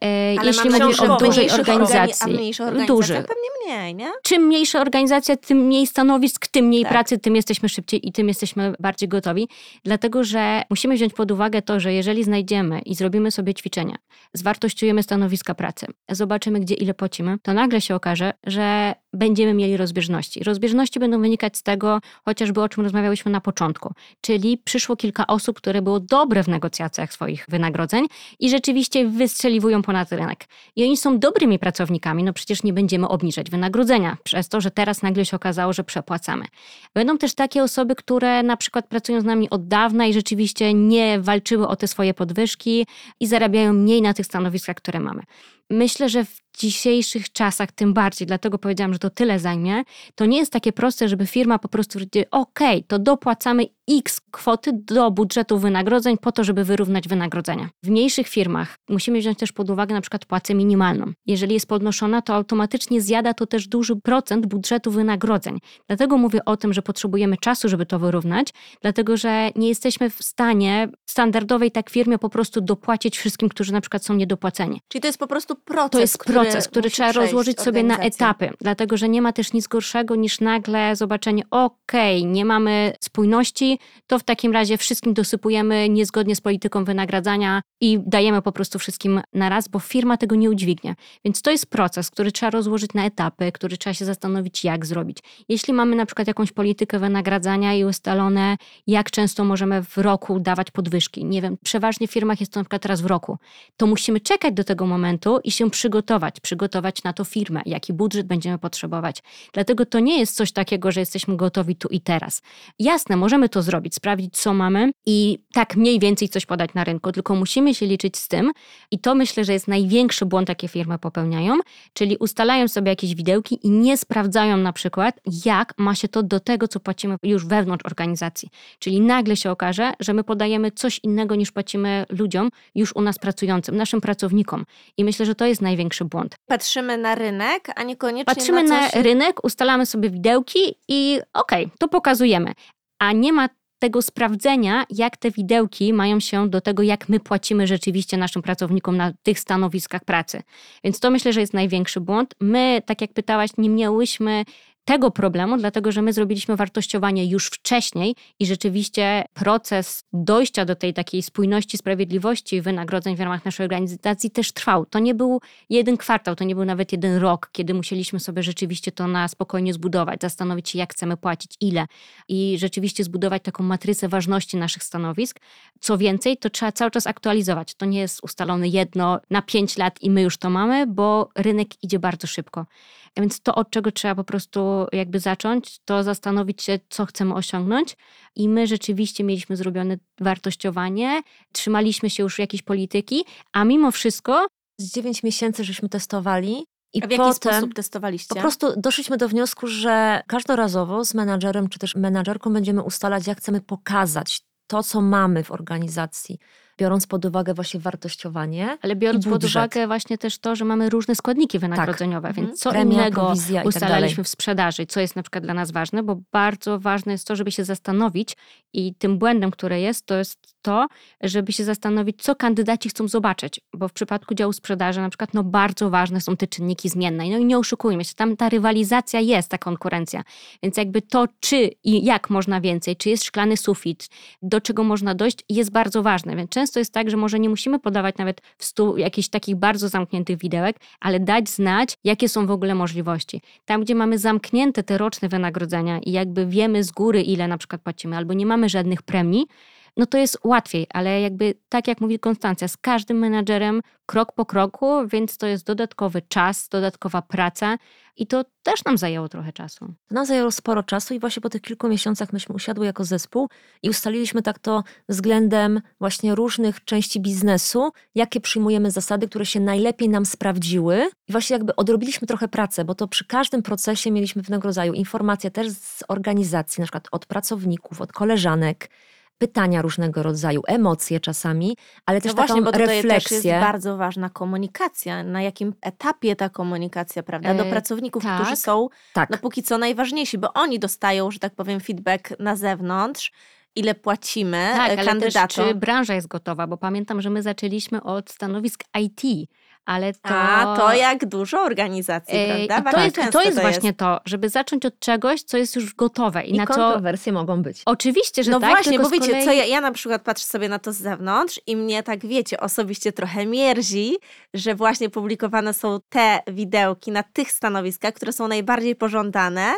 e, jeśli mówisz o dużej organizacji, organi- duży. pewnie mniej, nie? Czym mniejsza organizacja, tym mniej stanowisk, tym mniej tak. pracy, tym jesteśmy szybciej i tym jesteśmy bardziej gotowi. Dlatego, że musimy wziąć pod uwagę to, że jeżeli znajdziemy i zrobimy sobie ćwiczenia, zwartościujemy stanowiska pracy, zobaczymy, gdzie ile płacimy, to nagle się okaże, że będziemy mieli rozbieżności. Rozbieżności będą wynikać z tego, chociażby o czym rozmawiałyśmy na początku, czyli przyszło kilka osób, które było dobre w negocjacjach swoich wynagrodzeń i rzeczywiście wystrzeliwują ponad rynek. I oni są dobrymi pracownikami, no przecież nie będziemy obniżać wynagrodzenia przez to, że teraz nagle się okazało, że przepłacamy. Będą też takie osoby, które na przykład pracują z nami od dawna i rzeczywiście nie walczyły o te swoje podwyżki i zarabiają mniej na tych stanowiskach, które mamy. Myślę, że w dzisiejszych czasach tym bardziej, dlatego powiedziałam, że to tyle zajmie, to nie jest takie proste, żeby firma po prostu powiedziała, ok, to dopłacamy x kwoty do budżetu wynagrodzeń po to, żeby wyrównać wynagrodzenia. W mniejszych firmach musimy wziąć też pod uwagę na przykład płacę minimalną. Jeżeli jest podnoszona, to automatycznie zjada to też duży procent budżetu wynagrodzeń. Dlatego mówię o tym, że potrzebujemy czasu, żeby to wyrównać, dlatego że nie jesteśmy w stanie standardowej tak firmie po prostu dopłacić wszystkim, którzy na przykład są niedopłaceni. Czyli to jest po prostu proces, to jest proces, proces, który trzeba rozłożyć sobie na etapy, dlatego że nie ma też nic gorszego niż nagle zobaczenie, okej, nie mamy spójności, to w takim razie wszystkim dosypujemy niezgodnie z polityką wynagradzania i dajemy po prostu wszystkim na raz, bo firma tego nie udźwignie. Więc to jest proces, który trzeba rozłożyć na etapy, który trzeba się zastanowić, jak zrobić. Jeśli mamy na przykład jakąś politykę wynagradzania i ustalone, jak często możemy w roku dawać podwyżki, nie wiem, przeważnie w firmach jest to na przykład raz w roku, to musimy czekać do tego momentu i się przygotować, przygotować na to firmę, jaki budżet będziemy potrzebować. Dlatego to nie jest coś takiego, że jesteśmy gotowi tu i teraz. Jasne, możemy to zrobić, sprawdzić, co mamy i tak mniej więcej coś podać na rynku, tylko musimy się liczyć z tym i to myślę, że jest największy błąd, jaki firmy popełniają, czyli ustalają sobie jakieś widełki i nie sprawdzają na przykład, jak ma się to do tego, co płacimy już wewnątrz organizacji. Czyli nagle się okaże, że my podajemy coś innego niż płacimy ludziom już u nas pracującym, naszym pracownikom. I myślę, że to jest największy błąd. Patrzymy na rynek, a niekoniecznie Patrzymy na, na coś... rynek, ustalamy sobie widełki i okej, to pokazujemy. A nie ma tego sprawdzenia, jak te widełki mają się do tego, jak my płacimy rzeczywiście naszym pracownikom na tych stanowiskach pracy. Więc to myślę, że jest największy błąd. My, tak jak pytałaś, nie miałyśmy tego problemu, dlatego że my zrobiliśmy wartościowanie już wcześniej i rzeczywiście proces dojścia do tej takiej spójności, sprawiedliwości wynagrodzeń w ramach naszej organizacji też trwał. To nie był jeden kwartał, to nie był nawet jeden rok, kiedy musieliśmy sobie rzeczywiście to na spokojnie zbudować, zastanowić się, jak chcemy płacić, ile i rzeczywiście zbudować taką matrycę ważności naszych stanowisk. Co więcej, to trzeba cały czas aktualizować. To nie jest ustalone jedno na pięć lat i my już to mamy, bo rynek idzie bardzo szybko. Więc to, od czego trzeba po prostu jakby zacząć, to zastanowić się, co chcemy osiągnąć. I my rzeczywiście mieliśmy zrobione wartościowanie, trzymaliśmy się już jakiejś polityki, a mimo wszystko Z 9 miesięcy żeśmy testowali i A w jaki potem sposób testowaliście? po prostu doszliśmy do wniosku, że każdorazowo z menadżerem czy też menadżerką będziemy ustalać, jak chcemy pokazać to, co mamy w organizacji, biorąc pod uwagę właśnie wartościowanie. Ale biorąc pod uwagę właśnie też to, że mamy różne składniki wynagrodzeniowe, Mhm. więc co Premia, innego tak ustalaliśmy dalej. w sprzedaży, co jest na przykład dla nas ważne, bo bardzo ważne jest to, żeby się zastanowić i tym błędem, które jest, to jest to, żeby się zastanowić, co kandydaci chcą zobaczyć, bo w przypadku działu sprzedaży na przykład no bardzo ważne są te czynniki zmienne. No i nie oszukujmy się, tam ta rywalizacja jest, ta konkurencja, więc jakby to, czy i jak można więcej, czy jest szklany sufit, do czego można dojść, jest bardzo ważne, więc często jest tak, że może nie musimy podawać nawet w stu jakichś takich bardzo zamkniętych widełek, ale dać znać, jakie są w ogóle możliwości. Tam, gdzie mamy zamknięte te roczne wynagrodzenia i jakby wiemy z góry, ile na przykład płacimy, albo nie mamy żadnych premii, no to jest łatwiej, ale jakby tak jak mówi Konstancja, z każdym menadżerem krok po kroku, więc to jest dodatkowy czas, dodatkowa praca i to też nam zajęło trochę czasu. To nam zajęło sporo czasu i właśnie po tych kilku miesiącach myśmy usiadły jako zespół i ustaliliśmy tak to względem właśnie różnych części biznesu, jakie przyjmujemy zasady, które się najlepiej nam sprawdziły. I właśnie jakby odrobiliśmy trochę pracę, bo to przy każdym procesie mieliśmy pewnego rodzaju informacje też z organizacji, na przykład od pracowników, od koleżanek, pytania różnego rodzaju, emocje czasami, ale też no właśnie, taką bo tutaj też jest refleksję. bardzo ważna komunikacja. Na jakim etapie ta komunikacja, prawda? Do E, pracowników, tak. którzy są Tak. no póki co najważniejsi, bo oni dostają, że tak powiem, feedback na zewnątrz, ile płacimy Tak, e, ale kandydatom. też czy branża jest gotowa, bo pamiętam, że my zaczęliśmy od stanowisk IT, ale to... A to jak dużo organizacji, prawda? to jest, często to jest właśnie to, żeby zacząć od czegoś, co jest już gotowe i, I na co... kontrowersje mogą być. Oczywiście, że No tak, właśnie, tylko bo wiecie, kolei... co ja, ja na przykład patrzę sobie na to z zewnątrz i mnie tak, wiecie, osobiście trochę mierzi, że właśnie publikowane są te widełki na tych stanowiskach, które są najbardziej pożądane,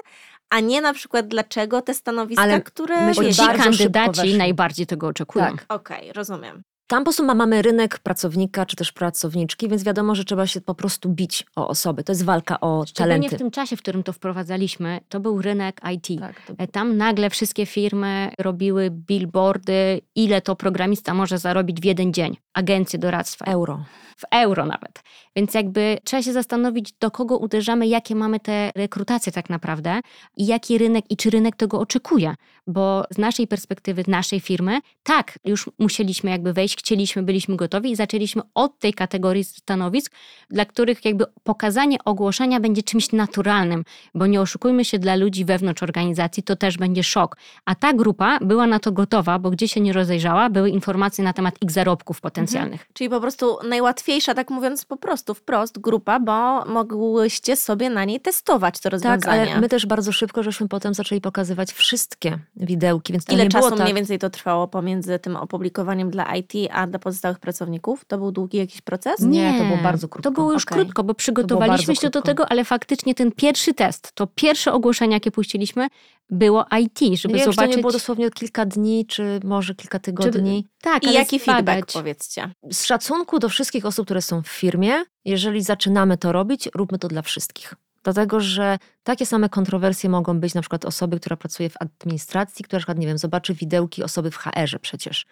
a nie na przykład dlaczego te stanowiska, Ale które... wiecie, ci kandydaci najbardziej tego oczekują. Tak. Okej, rozumiem. Tam po prostu ma- mamy rynek pracownika czy też pracowniczki, więc wiadomo, że trzeba się po prostu bić o osoby. To jest walka o Szczególnie talenty. w tym czasie, w którym to wprowadzaliśmy, to był rynek IT. Tak, to... E, Tam nagle wszystkie firmy robiły billboardy, ile to programista może zarobić w jeden dzień. Agencje doradztwa. Euro. w euro nawet. Więc jakby trzeba się zastanowić, do kogo uderzamy, jakie mamy te rekrutacje tak naprawdę i jaki rynek i czy rynek tego oczekuje. Bo z naszej perspektywy, naszej firmy, tak, już musieliśmy jakby wejść, chcieliśmy, byliśmy gotowi i zaczęliśmy od tej kategorii stanowisk, dla których jakby pokazanie ogłoszenia będzie czymś naturalnym, bo nie oszukujmy się dla ludzi wewnątrz organizacji, to też będzie szok. A ta grupa była na to gotowa, bo gdzie się nie rozejrzała, były informacje na temat ich zarobków potencjalnych. Potencjalnych. Czyli po prostu najłatwiejsza, tak mówiąc po prostu wprost, grupa, bo mogłyście sobie na niej testować to rozwiązanie. Tak, ale my też bardzo szybko żeśmy potem zaczęli pokazywać wszystkie widełki, więc to Ile nie czasu było tak... mniej więcej to trwało pomiędzy tym opublikowaniem dla IT, a dla pozostałych pracowników? To był długi jakiś proces? Nie, to było bardzo krótko. To było już Okej. krótko, bo przygotowaliśmy się do tego, ale faktycznie ten pierwszy test, to pierwsze ogłoszenie, jakie puściliśmy, było IT, żeby nie wiem, czy to zobaczyć... nie było dosłownie kilka dni, czy może kilka tygodni. Tak, I jaki feedback, zbadać. Z szacunku do wszystkich osób, które są w firmie, jeżeli zaczynamy to robić, róbmy to dla wszystkich. Dlatego, że takie same kontrowersje mogą być na przykład osoby, która pracuje w administracji, która na przykład, nie wiem, zobaczy widełki osoby w HR-ze przecież.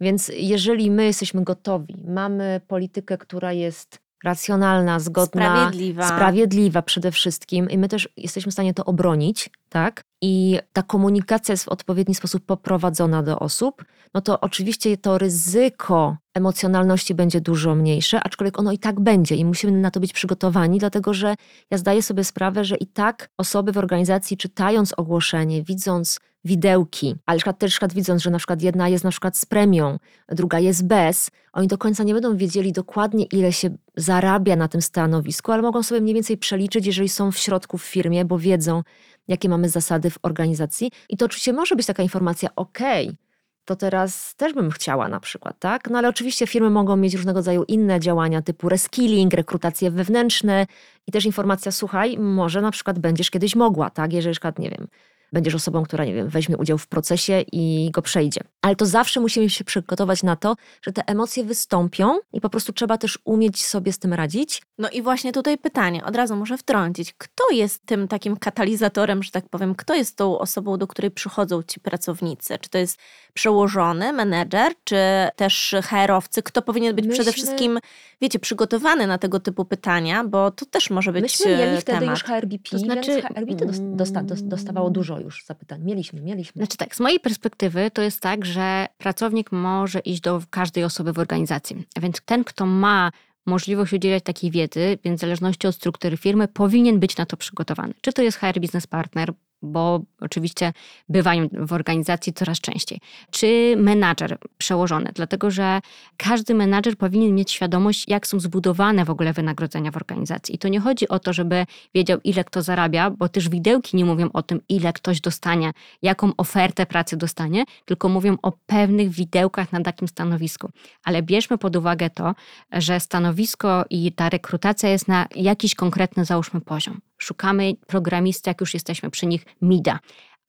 Więc jeżeli my jesteśmy gotowi, mamy politykę, która jest racjonalna, zgodna, Sprawiedliwa. sprawiedliwa przede wszystkim i my też jesteśmy w stanie to obronić, tak? I ta komunikacja jest w odpowiedni sposób poprowadzona do osób, no to oczywiście to ryzyko emocjonalności będzie dużo mniejsze, aczkolwiek ono i tak będzie i musimy na to być przygotowani, dlatego że ja zdaję sobie sprawę, że i tak osoby w organizacji czytając ogłoszenie, widząc widełki, ale na przykład też na przykład widząc, że na przykład jedna jest na przykład z premią, druga jest bez, oni do końca nie będą wiedzieli dokładnie ile się zarabia na tym stanowisku, ale mogą sobie mniej więcej przeliczyć, jeżeli są w środku w firmie, bo wiedzą, jakie mamy zasady w organizacji. I to oczywiście może być taka informacja, okej, to teraz też bym chciała na przykład, tak? No ale oczywiście firmy mogą mieć różnego rodzaju inne działania typu reskilling, rekrutacje wewnętrzne i też informacja, słuchaj, może na przykład będziesz kiedyś mogła, tak? Jeżeli na przykład, nie wiem, będziesz osobą, która, nie wiem, weźmie udział w procesie i go przejdzie. Ale to zawsze musimy się przygotować na to, że te emocje wystąpią i po prostu trzeba też umieć sobie z tym radzić. No i właśnie tutaj pytanie, od razu muszę wtrącić. Kto jest tym takim katalizatorem, że tak powiem? Kto jest tą osobą, do której przychodzą ci pracownicy? Czy to jest przełożony, menedżer, czy też HR-owcy? Kto powinien być przede wszystkim, wiecie, przygotowany na tego typu pytania? Bo to też może być Myśmy mieli e, wtedy temat. już HRBP, To znaczy- więc HRBP dos- dosta- dos- dostawało dużo już zapytań. Mieliśmy, mieliśmy. Znaczy tak, z mojej perspektywy to jest tak, że pracownik może iść do każdej osoby w organizacji. Więc ten, kto ma możliwość udzielać takiej wiedzy, więc w zależności od struktury firmy, powinien być na to przygotowany. Czy to jest HR Business Partner, bo oczywiście bywają w organizacji coraz częściej, czy menadżer przełożony, dlatego że każdy menadżer powinien mieć świadomość, jak są zbudowane w ogóle wynagrodzenia w organizacji. I to nie chodzi o to, żeby wiedział, ile kto zarabia, bo też widełki nie mówią o tym, ile ktoś dostanie, jaką ofertę pracy dostanie, tylko mówią o pewnych widełkach na takim stanowisku. Ale bierzmy pod uwagę to, że stanowisko i ta rekrutacja jest na jakiś konkretny, załóżmy, poziom. Szukamy programisty, jak już jesteśmy przy nich, mida.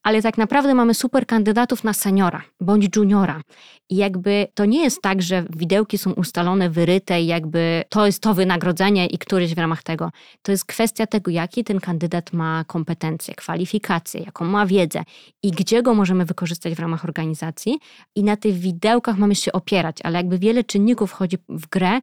Ale tak naprawdę mamy super kandydatów na seniora bądź juniora. I jakby to nie jest tak, że widełki są ustalone, wyryte i jakby to jest to wynagrodzenie i któryś w ramach tego. To jest kwestia tego, jakie ten kandydat ma kompetencje, kwalifikacje, jaką ma wiedzę i gdzie go możemy wykorzystać w ramach organizacji. I na tych widełkach mamy się opierać, ale jakby wiele czynników wchodzi w grę,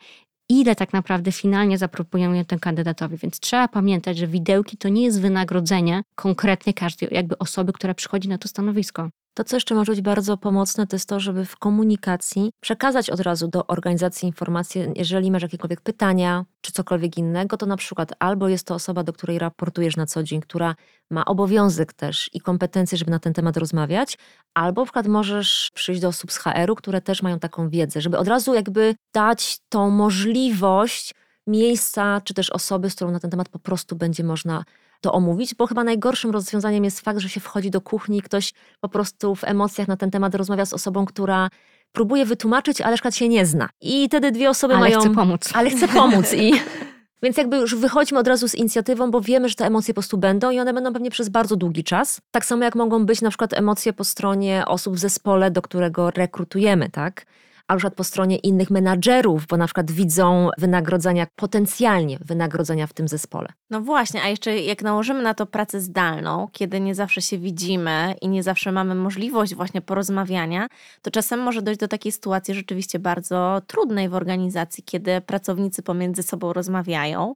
ile tak naprawdę finalnie zaproponujemy temu kandydatowi. Więc trzeba pamiętać, że widełki to nie jest wynagrodzenie konkretnej każdej jakby osoby, która przychodzi na to stanowisko. To, co jeszcze może być bardzo pomocne, to jest to, żeby w komunikacji przekazać od razu do organizacji informacje, jeżeli masz jakiekolwiek pytania czy cokolwiek innego, to na przykład albo jest to osoba, do której raportujesz na co dzień, która ma obowiązek też i kompetencje, żeby na ten temat rozmawiać, albo na przykład możesz przyjść do osób z HR-u, które też mają taką wiedzę, żeby od razu jakby dać tą możliwość miejsca, czy też osoby, z którą na ten temat po prostu będzie można to omówić, bo chyba najgorszym rozwiązaniem jest fakt, że się wchodzi do kuchni i ktoś po prostu w emocjach na ten temat rozmawia z osobą, która próbuje wytłumaczyć, ale przykład się nie zna. I wtedy dwie osoby Ale mają... chcę pomóc. Ale chce pomóc i... Więc jakby już wychodźmy od razu z inicjatywą, bo wiemy, że te emocje po prostu będą i one będą pewnie przez bardzo długi czas. Tak samo jak mogą być na przykład emocje po stronie osób w zespole, do którego rekrutujemy, tak? A przykład po stronie innych menadżerów, bo na przykład widzą wynagrodzenia, potencjalnie wynagrodzenia w tym zespole. No właśnie, a jeszcze jak nałożymy na to pracę zdalną, kiedy nie zawsze się widzimy i nie zawsze mamy możliwość właśnie porozmawiania, to czasem może dojść do takiej sytuacji rzeczywiście bardzo trudnej w organizacji, kiedy pracownicy pomiędzy sobą rozmawiają.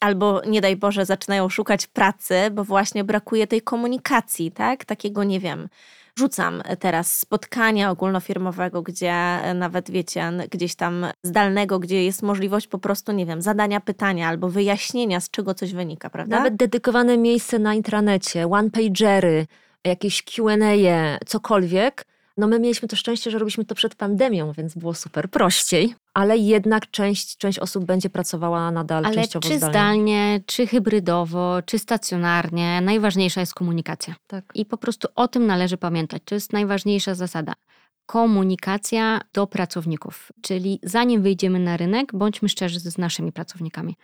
Albo nie daj Boże, zaczynają szukać pracy, bo właśnie brakuje tej komunikacji, tak? Takiego, nie wiem, rzucam teraz spotkania ogólnofirmowego, gdzie nawet wiecie, gdzieś tam zdalnego, gdzie jest możliwość po prostu, nie wiem, zadania pytania albo wyjaśnienia, z czego coś wynika, prawda? Nawet dedykowane miejsce na intranecie, one-pagery, jakieś Q&A, cokolwiek. No my mieliśmy to szczęście, że robiliśmy to przed pandemią, więc było super prościej. Ale jednak część, część osób będzie pracowała nadal ale częściowo czy zdalnie. zdalnie, czy hybrydowo, czy stacjonarnie, najważniejsza jest komunikacja. Tak. I po prostu o tym należy pamiętać. To jest najważniejsza zasada. Komunikacja do pracowników, czyli zanim wyjdziemy na rynek, bądźmy szczerzy z naszymi pracownikami.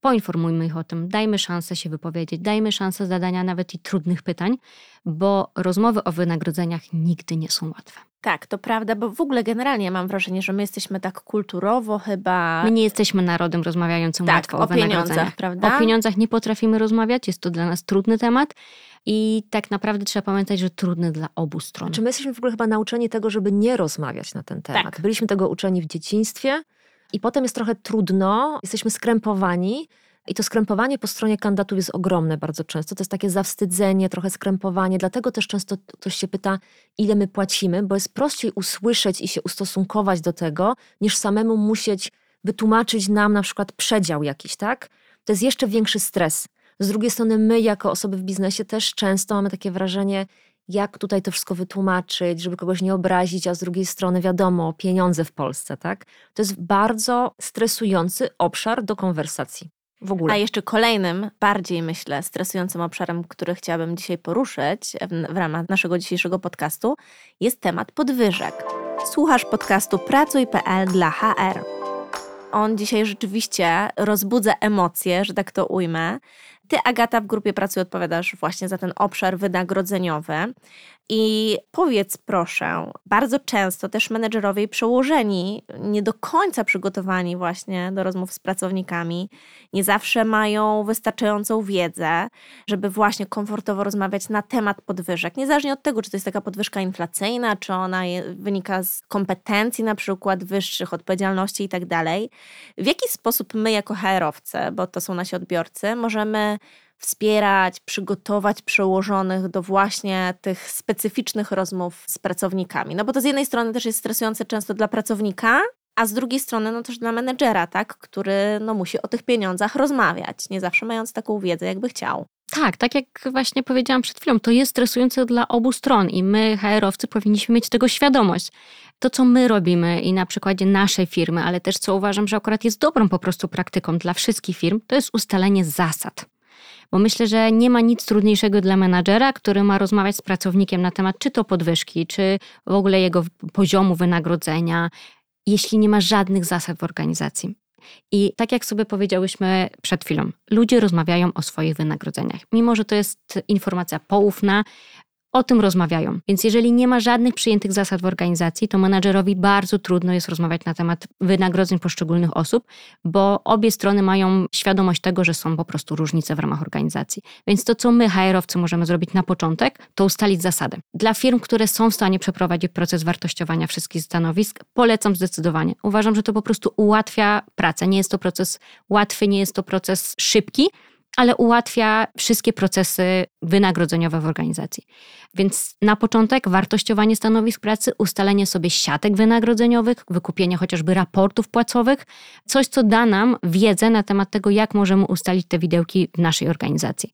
Poinformujmy ich o tym, dajmy szansę się wypowiedzieć, dajmy szansę zadania nawet i trudnych pytań, bo rozmowy o wynagrodzeniach nigdy nie są łatwe. Tak, to prawda, bo w ogóle generalnie mam wrażenie, że my jesteśmy tak kulturowo chyba. My nie jesteśmy narodem rozmawiającym tak, łatwo o, o pieniądzach, wynagrodzeniach. prawda? O pieniądzach nie potrafimy rozmawiać, jest to dla nas trudny temat i tak naprawdę trzeba pamiętać, że trudny dla obu stron. Znaczy my jesteśmy w ogóle chyba nauczeni tego, żeby nie rozmawiać na ten temat. Tak. Byliśmy tego uczeni w dzieciństwie i potem jest trochę trudno, jesteśmy skrępowani. I to skrępowanie po stronie kandydatów jest ogromne bardzo często. To jest takie zawstydzenie, trochę skrępowanie. Dlatego też często ktoś się pyta, ile my płacimy, bo jest prościej usłyszeć i się ustosunkować do tego, niż samemu musieć wytłumaczyć nam na przykład przedział jakiś, tak? To jest jeszcze większy stres. Z drugiej strony my jako osoby w biznesie też często mamy takie wrażenie, jak tutaj to wszystko wytłumaczyć, żeby kogoś nie obrazić, a z drugiej strony wiadomo, pieniądze w Polsce, tak? To jest bardzo stresujący obszar do konwersacji. W ogóle. A jeszcze kolejnym, bardziej myślę, stresującym obszarem, który chciałabym dzisiaj poruszyć w, w ramach naszego dzisiejszego podcastu, jest temat podwyżek. Słuchasz podcastu Pracuj.pl dla HR. On dzisiaj rzeczywiście rozbudza emocje, że tak to ujmę. Ty, Agata, w grupie Pracuj odpowiadasz właśnie za ten obszar wynagrodzeniowy. I powiedz proszę, bardzo często też menedżerowie i przełożeni, nie do końca przygotowani właśnie do rozmów z pracownikami, nie zawsze mają wystarczającą wiedzę, żeby właśnie komfortowo rozmawiać na temat podwyżek. Niezależnie od tego, czy to jest taka podwyżka inflacyjna, czy ona wynika z kompetencji na przykład wyższych, odpowiedzialności i tak dalej. W jaki sposób my jako HR-owcy, bo to są nasi odbiorcy, możemy wspierać, przygotować przełożonych do właśnie tych specyficznych rozmów z pracownikami. No bo to z jednej strony też jest stresujące często dla pracownika, a z drugiej strony no też dla menedżera, tak, który no musi o tych pieniądzach rozmawiać, nie zawsze mając taką wiedzę, jakby chciał. Tak, tak jak właśnie powiedziałam przed chwilą, to jest stresujące dla obu stron i my, HR-owcy, powinniśmy mieć tego świadomość. To, co my robimy i na przykładzie naszej firmy, ale też co uważam, że akurat jest dobrą po prostu praktyką dla wszystkich firm, to jest ustalenie zasad. Bo myślę, że nie ma nic trudniejszego dla menadżera, który ma rozmawiać z pracownikiem na temat czy to podwyżki, czy w ogóle jego poziomu wynagrodzenia, jeśli nie ma żadnych zasad w organizacji. I tak jak sobie powiedziałyśmy przed chwilą, ludzie rozmawiają o swoich wynagrodzeniach. Mimo, że to jest informacja poufna, o tym rozmawiają. Więc jeżeli nie ma żadnych przyjętych zasad w organizacji, to menadżerowi bardzo trudno jest rozmawiać na temat wynagrodzeń poszczególnych osób, bo obie strony mają świadomość tego, że są po prostu różnice w ramach organizacji. Więc to, co my, HR-owcy, możemy zrobić na początek, to ustalić zasady. Dla firm, które są w stanie przeprowadzić proces wartościowania wszystkich stanowisk, polecam zdecydowanie. Uważam, że to po prostu ułatwia pracę. Nie jest to proces łatwy, nie jest to proces szybki, ale ułatwia wszystkie procesy wynagrodzeniowe w organizacji. Więc na początek wartościowanie stanowisk pracy, ustalenie sobie siatek wynagrodzeniowych, wykupienie chociażby raportów płacowych, coś, co da nam wiedzę na temat tego, jak możemy ustalić te widełki w naszej organizacji.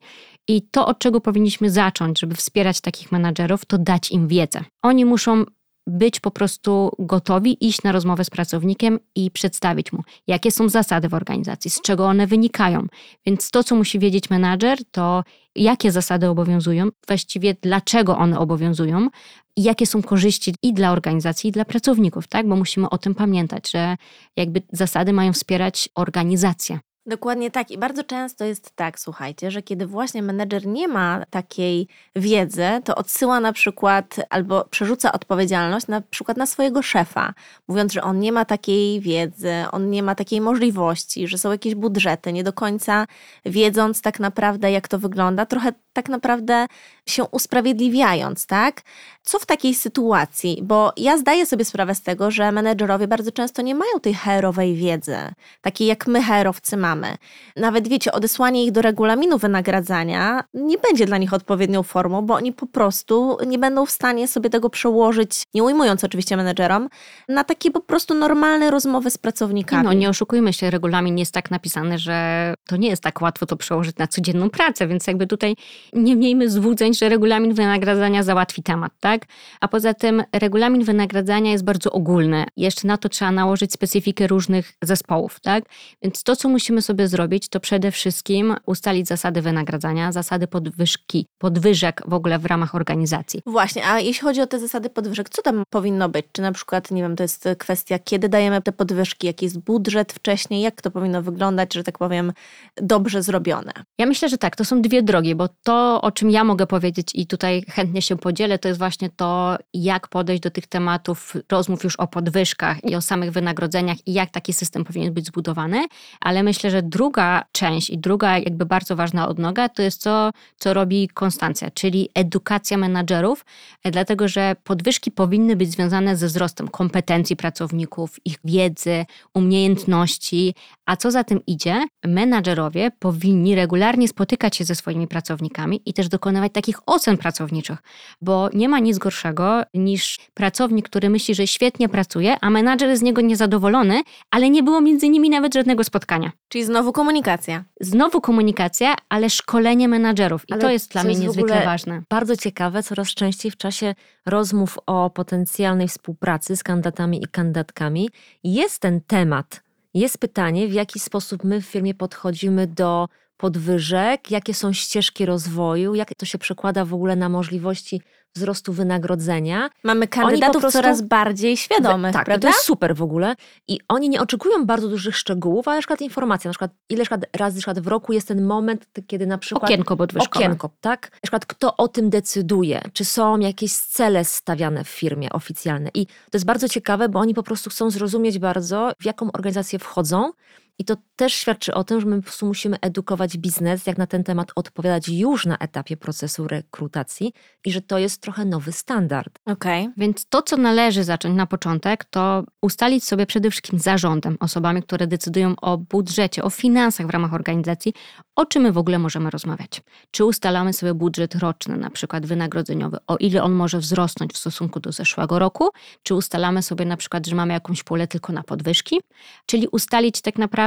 I to, od czego powinniśmy zacząć, żeby wspierać takich menadżerów, to dać im wiedzę. Oni muszą być po prostu gotowi iść na rozmowę z pracownikiem i przedstawić mu, jakie są zasady w organizacji, z czego one wynikają. Więc to, co musi wiedzieć menadżer, to jakie zasady obowiązują, właściwie dlaczego one obowiązują i jakie są korzyści i dla organizacji, i dla pracowników, tak? Bo musimy o tym pamiętać, że jakby zasady mają wspierać organizację. Dokładnie tak. I bardzo często jest tak, słuchajcie, że kiedy właśnie menedżer nie ma takiej wiedzy, to odsyła na przykład albo przerzuca odpowiedzialność na przykład na swojego szefa, mówiąc, że on nie ma takiej wiedzy, on nie ma takiej możliwości, że są jakieś budżety, nie do końca wiedząc tak naprawdę, jak to wygląda, trochę tak naprawdę się usprawiedliwiając, tak? Co w takiej sytuacji? Bo ja zdaję sobie sprawę z tego, że menedżerowie bardzo często nie mają tej HR-owej wiedzy, takiej jak my HR-owcy mamy. Nawet wiecie, odesłanie ich do regulaminu wynagradzania nie będzie dla nich odpowiednią formą, bo oni po prostu nie będą w stanie sobie tego przełożyć, nie ujmując oczywiście menedżerom, na takie po prostu normalne rozmowy z pracownikami. No nie oszukujmy się, regulamin jest tak napisany, że to nie jest tak łatwo to przełożyć na codzienną pracę, więc jakby tutaj nie miejmy złudzeń, że regulamin wynagradzania załatwi temat, tak? A poza tym regulamin wynagradzania jest bardzo ogólny. Jeszcze na to trzeba nałożyć specyfikę różnych zespołów, tak? Więc to, co musimy sobie zrobić, to przede wszystkim ustalić zasady wynagradzania, zasady podwyżki, podwyżek w ogóle w ramach organizacji. Właśnie, a jeśli chodzi o te zasady podwyżek, co tam powinno być? Czy na przykład, nie wiem, to jest kwestia, kiedy dajemy te podwyżki, jaki jest budżet wcześniej, jak to powinno wyglądać, że tak powiem, dobrze zrobione? Ja myślę, że tak, to są dwie drogi, bo to, o czym ja mogę powiedzieć i tutaj chętnie się podzielę, to jest właśnie to, jak podejść do tych tematów rozmów już o podwyżkach i o samych wynagrodzeniach i jak taki system powinien być zbudowany, ale myślę, że druga część i druga jakby bardzo ważna odnoga to jest to, co robi Konstancja, czyli edukacja menadżerów, dlatego że podwyżki powinny być związane ze wzrostem kompetencji pracowników, ich wiedzy, umiejętności, a co za tym idzie, menadżerowie powinni regularnie spotykać się ze swoimi pracownikami i też dokonywać takich ocen pracowniczych, bo nie ma nic gorszego niż pracownik, który myśli, że świetnie pracuje, a menadżer jest z niego niezadowolony, ale nie było między nimi nawet żadnego spotkania. Czyli znowu komunikacja. Znowu komunikacja, ale szkolenie menadżerów. I ale to jest dla mnie jest niezwykle ważne. Bardzo ciekawe, coraz częściej w czasie rozmów o potencjalnej współpracy z kandydatami i kandydatkami jest ten temat. Jest pytanie, w jaki sposób my w firmie podchodzimy do podwyżek, jakie są ścieżki rozwoju, jak to się przekłada w ogóle na możliwości wzrostu wynagrodzenia. Mamy kandydatów prostu, coraz bardziej świadomych, tak, prawda? to jest super w ogóle. I oni nie oczekują bardzo dużych szczegółów, ale na przykład informacja, na przykład ile razy na przykład w roku jest ten moment, kiedy na przykład... Okienko podwyżkowe. Okienko, tak? Na przykład kto o tym decyduje, czy są jakieś cele stawiane w firmie oficjalne. I to jest bardzo ciekawe, bo oni po prostu chcą zrozumieć bardzo, w jaką organizację wchodzą, i to też świadczy o tym, że my po prostu musimy edukować biznes, jak na ten temat odpowiadać już na etapie procesu rekrutacji i że to jest trochę nowy standard. Okej. Okay. Więc to, co należy zacząć na początek, to ustalić sobie przede wszystkim zarządem, osobami, które decydują o budżecie, o finansach w ramach organizacji, o czym my w ogóle możemy rozmawiać. Czy ustalamy sobie budżet roczny, na przykład wynagrodzeniowy, o ile on może wzrosnąć w stosunku do zeszłego roku, czy ustalamy sobie na przykład, że mamy jakąś pulę tylko na podwyżki, czyli ustalić tak naprawdę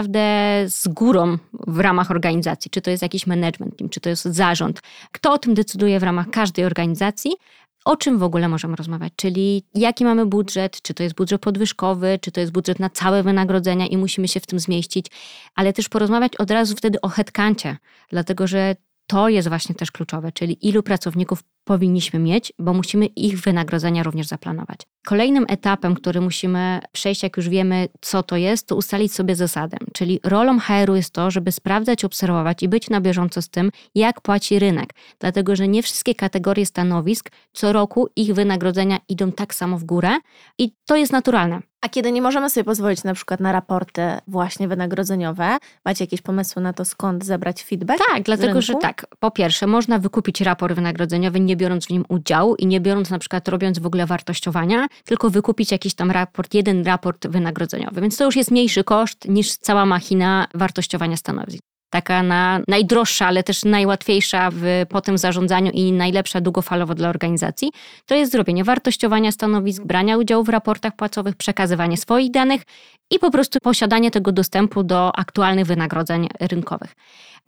z górą w ramach organizacji, czy to jest jakiś management team, czy to jest zarząd, kto o tym decyduje w ramach każdej organizacji, o czym w ogóle możemy rozmawiać, czyli jaki mamy budżet, czy to jest budżet podwyżkowy, czy to jest budżet na całe wynagrodzenia i musimy się w tym zmieścić, ale też porozmawiać od razu wtedy o headkancie, dlatego że to jest właśnie też kluczowe, czyli ilu pracowników powinniśmy mieć, bo musimy ich wynagrodzenia również zaplanować. Kolejnym etapem, który musimy przejść, jak już wiemy, co to jest, to ustalić sobie zasadę. Czyli rolą HR-u jest to, żeby sprawdzać, obserwować i być na bieżąco z tym, jak płaci rynek. Dlatego, że nie wszystkie kategorie stanowisk co roku ich wynagrodzenia idą tak samo w górę i to jest naturalne. A kiedy nie możemy sobie pozwolić na przykład na raporty właśnie wynagrodzeniowe, macie jakieś pomysły na to, skąd zebrać feedback? Tak, dlatego że tak. Po pierwsze, można wykupić raport wynagrodzeniowy, nie biorąc w nim udziału i nie biorąc na przykład robiąc w ogóle wartościowania, tylko wykupić jakiś tam raport, jeden raport wynagrodzeniowy. Więc to już jest mniejszy koszt niż cała machina wartościowania stanowisk taka na, najdroższa, ale też najłatwiejsza w potem zarządzaniu i najlepsza długofalowo dla organizacji, to jest zrobienie wartościowania stanowisk, brania udziału w raportach płacowych, przekazywanie swoich danych i po prostu posiadanie tego dostępu do aktualnych wynagrodzeń rynkowych.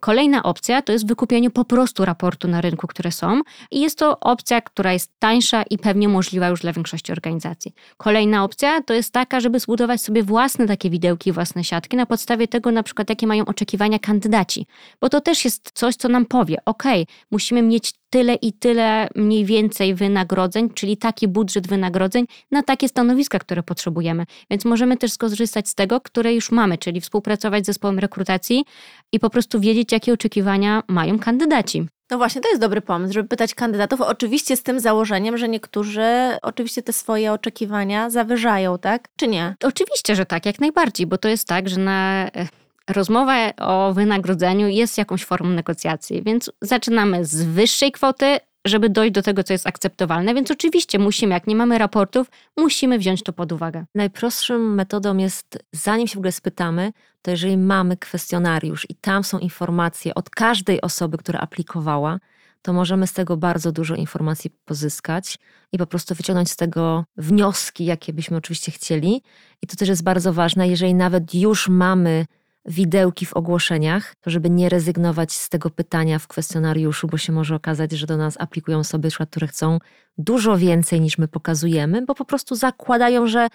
Kolejna opcja to jest wykupienie po prostu raportu na rynku, które są i jest to opcja, która jest tańsza i pewnie możliwa już dla większości organizacji. Kolejna opcja to jest taka, żeby zbudować sobie własne takie widełki, własne siatki na podstawie tego na przykład jakie mają oczekiwania kandydaci, bo to też jest coś, co nam powie, ok, musimy mieć tyle i tyle mniej więcej wynagrodzeń, czyli taki budżet wynagrodzeń na takie stanowiska, które potrzebujemy. Więc możemy też skorzystać z tego, które już mamy, czyli współpracować z zespołem rekrutacji i po prostu wiedzieć, jakie oczekiwania mają kandydaci. No właśnie, to jest dobry pomysł, żeby pytać kandydatów, oczywiście z tym założeniem, że niektórzy oczywiście te swoje oczekiwania zawyżają, tak? Czy nie? Oczywiście, że tak, jak najbardziej, bo to jest tak, że na rozmowa o wynagrodzeniu jest jakąś formą negocjacji, więc zaczynamy z wyższej kwoty, żeby dojść do tego, co jest akceptowalne. Więc oczywiście musimy, jak nie mamy raportów, musimy wziąć to pod uwagę. Najprostszą metodą jest, zanim się w ogóle spytamy, to jeżeli mamy kwestionariusz i tam są informacje od każdej osoby, która aplikowała, to możemy z tego bardzo dużo informacji pozyskać i po prostu wyciągnąć z tego wnioski, jakie byśmy oczywiście chcieli. I to też jest bardzo ważne, jeżeli nawet już mamy widełki w ogłoszeniach, to żeby nie rezygnować z tego pytania w kwestionariuszu, bo się może okazać, że do nas aplikują osoby, które chcą dużo więcej niż my pokazujemy, bo po prostu zakładają, że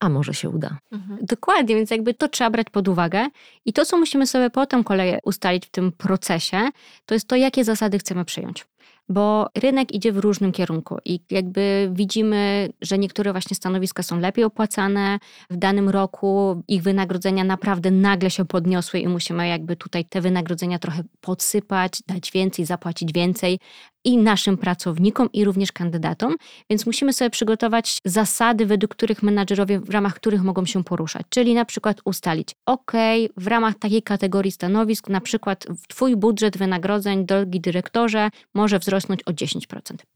a może się uda. Mhm. Dokładnie, więc jakby to trzeba brać pod uwagę. I to, co musimy sobie potem kolej ustalić w tym procesie, to jest to, jakie zasady chcemy przyjąć bo rynek idzie w różnym kierunku i jakby widzimy, że niektóre właśnie stanowiska są lepiej opłacane. W danym roku, ich wynagrodzenia naprawdę nagle się podniosły i musimy jakby tutaj te wynagrodzenia trochę podsypać, dać więcej, zapłacić więcej, i naszym pracownikom, i również kandydatom, więc musimy sobie przygotować zasady, według których menadżerowie, w ramach których mogą się poruszać. Czyli na przykład ustalić, ok, w ramach takiej kategorii stanowisk, na przykład Twój budżet wynagrodzeń, drogi dyrektorze, może wzrosnąć o 10%,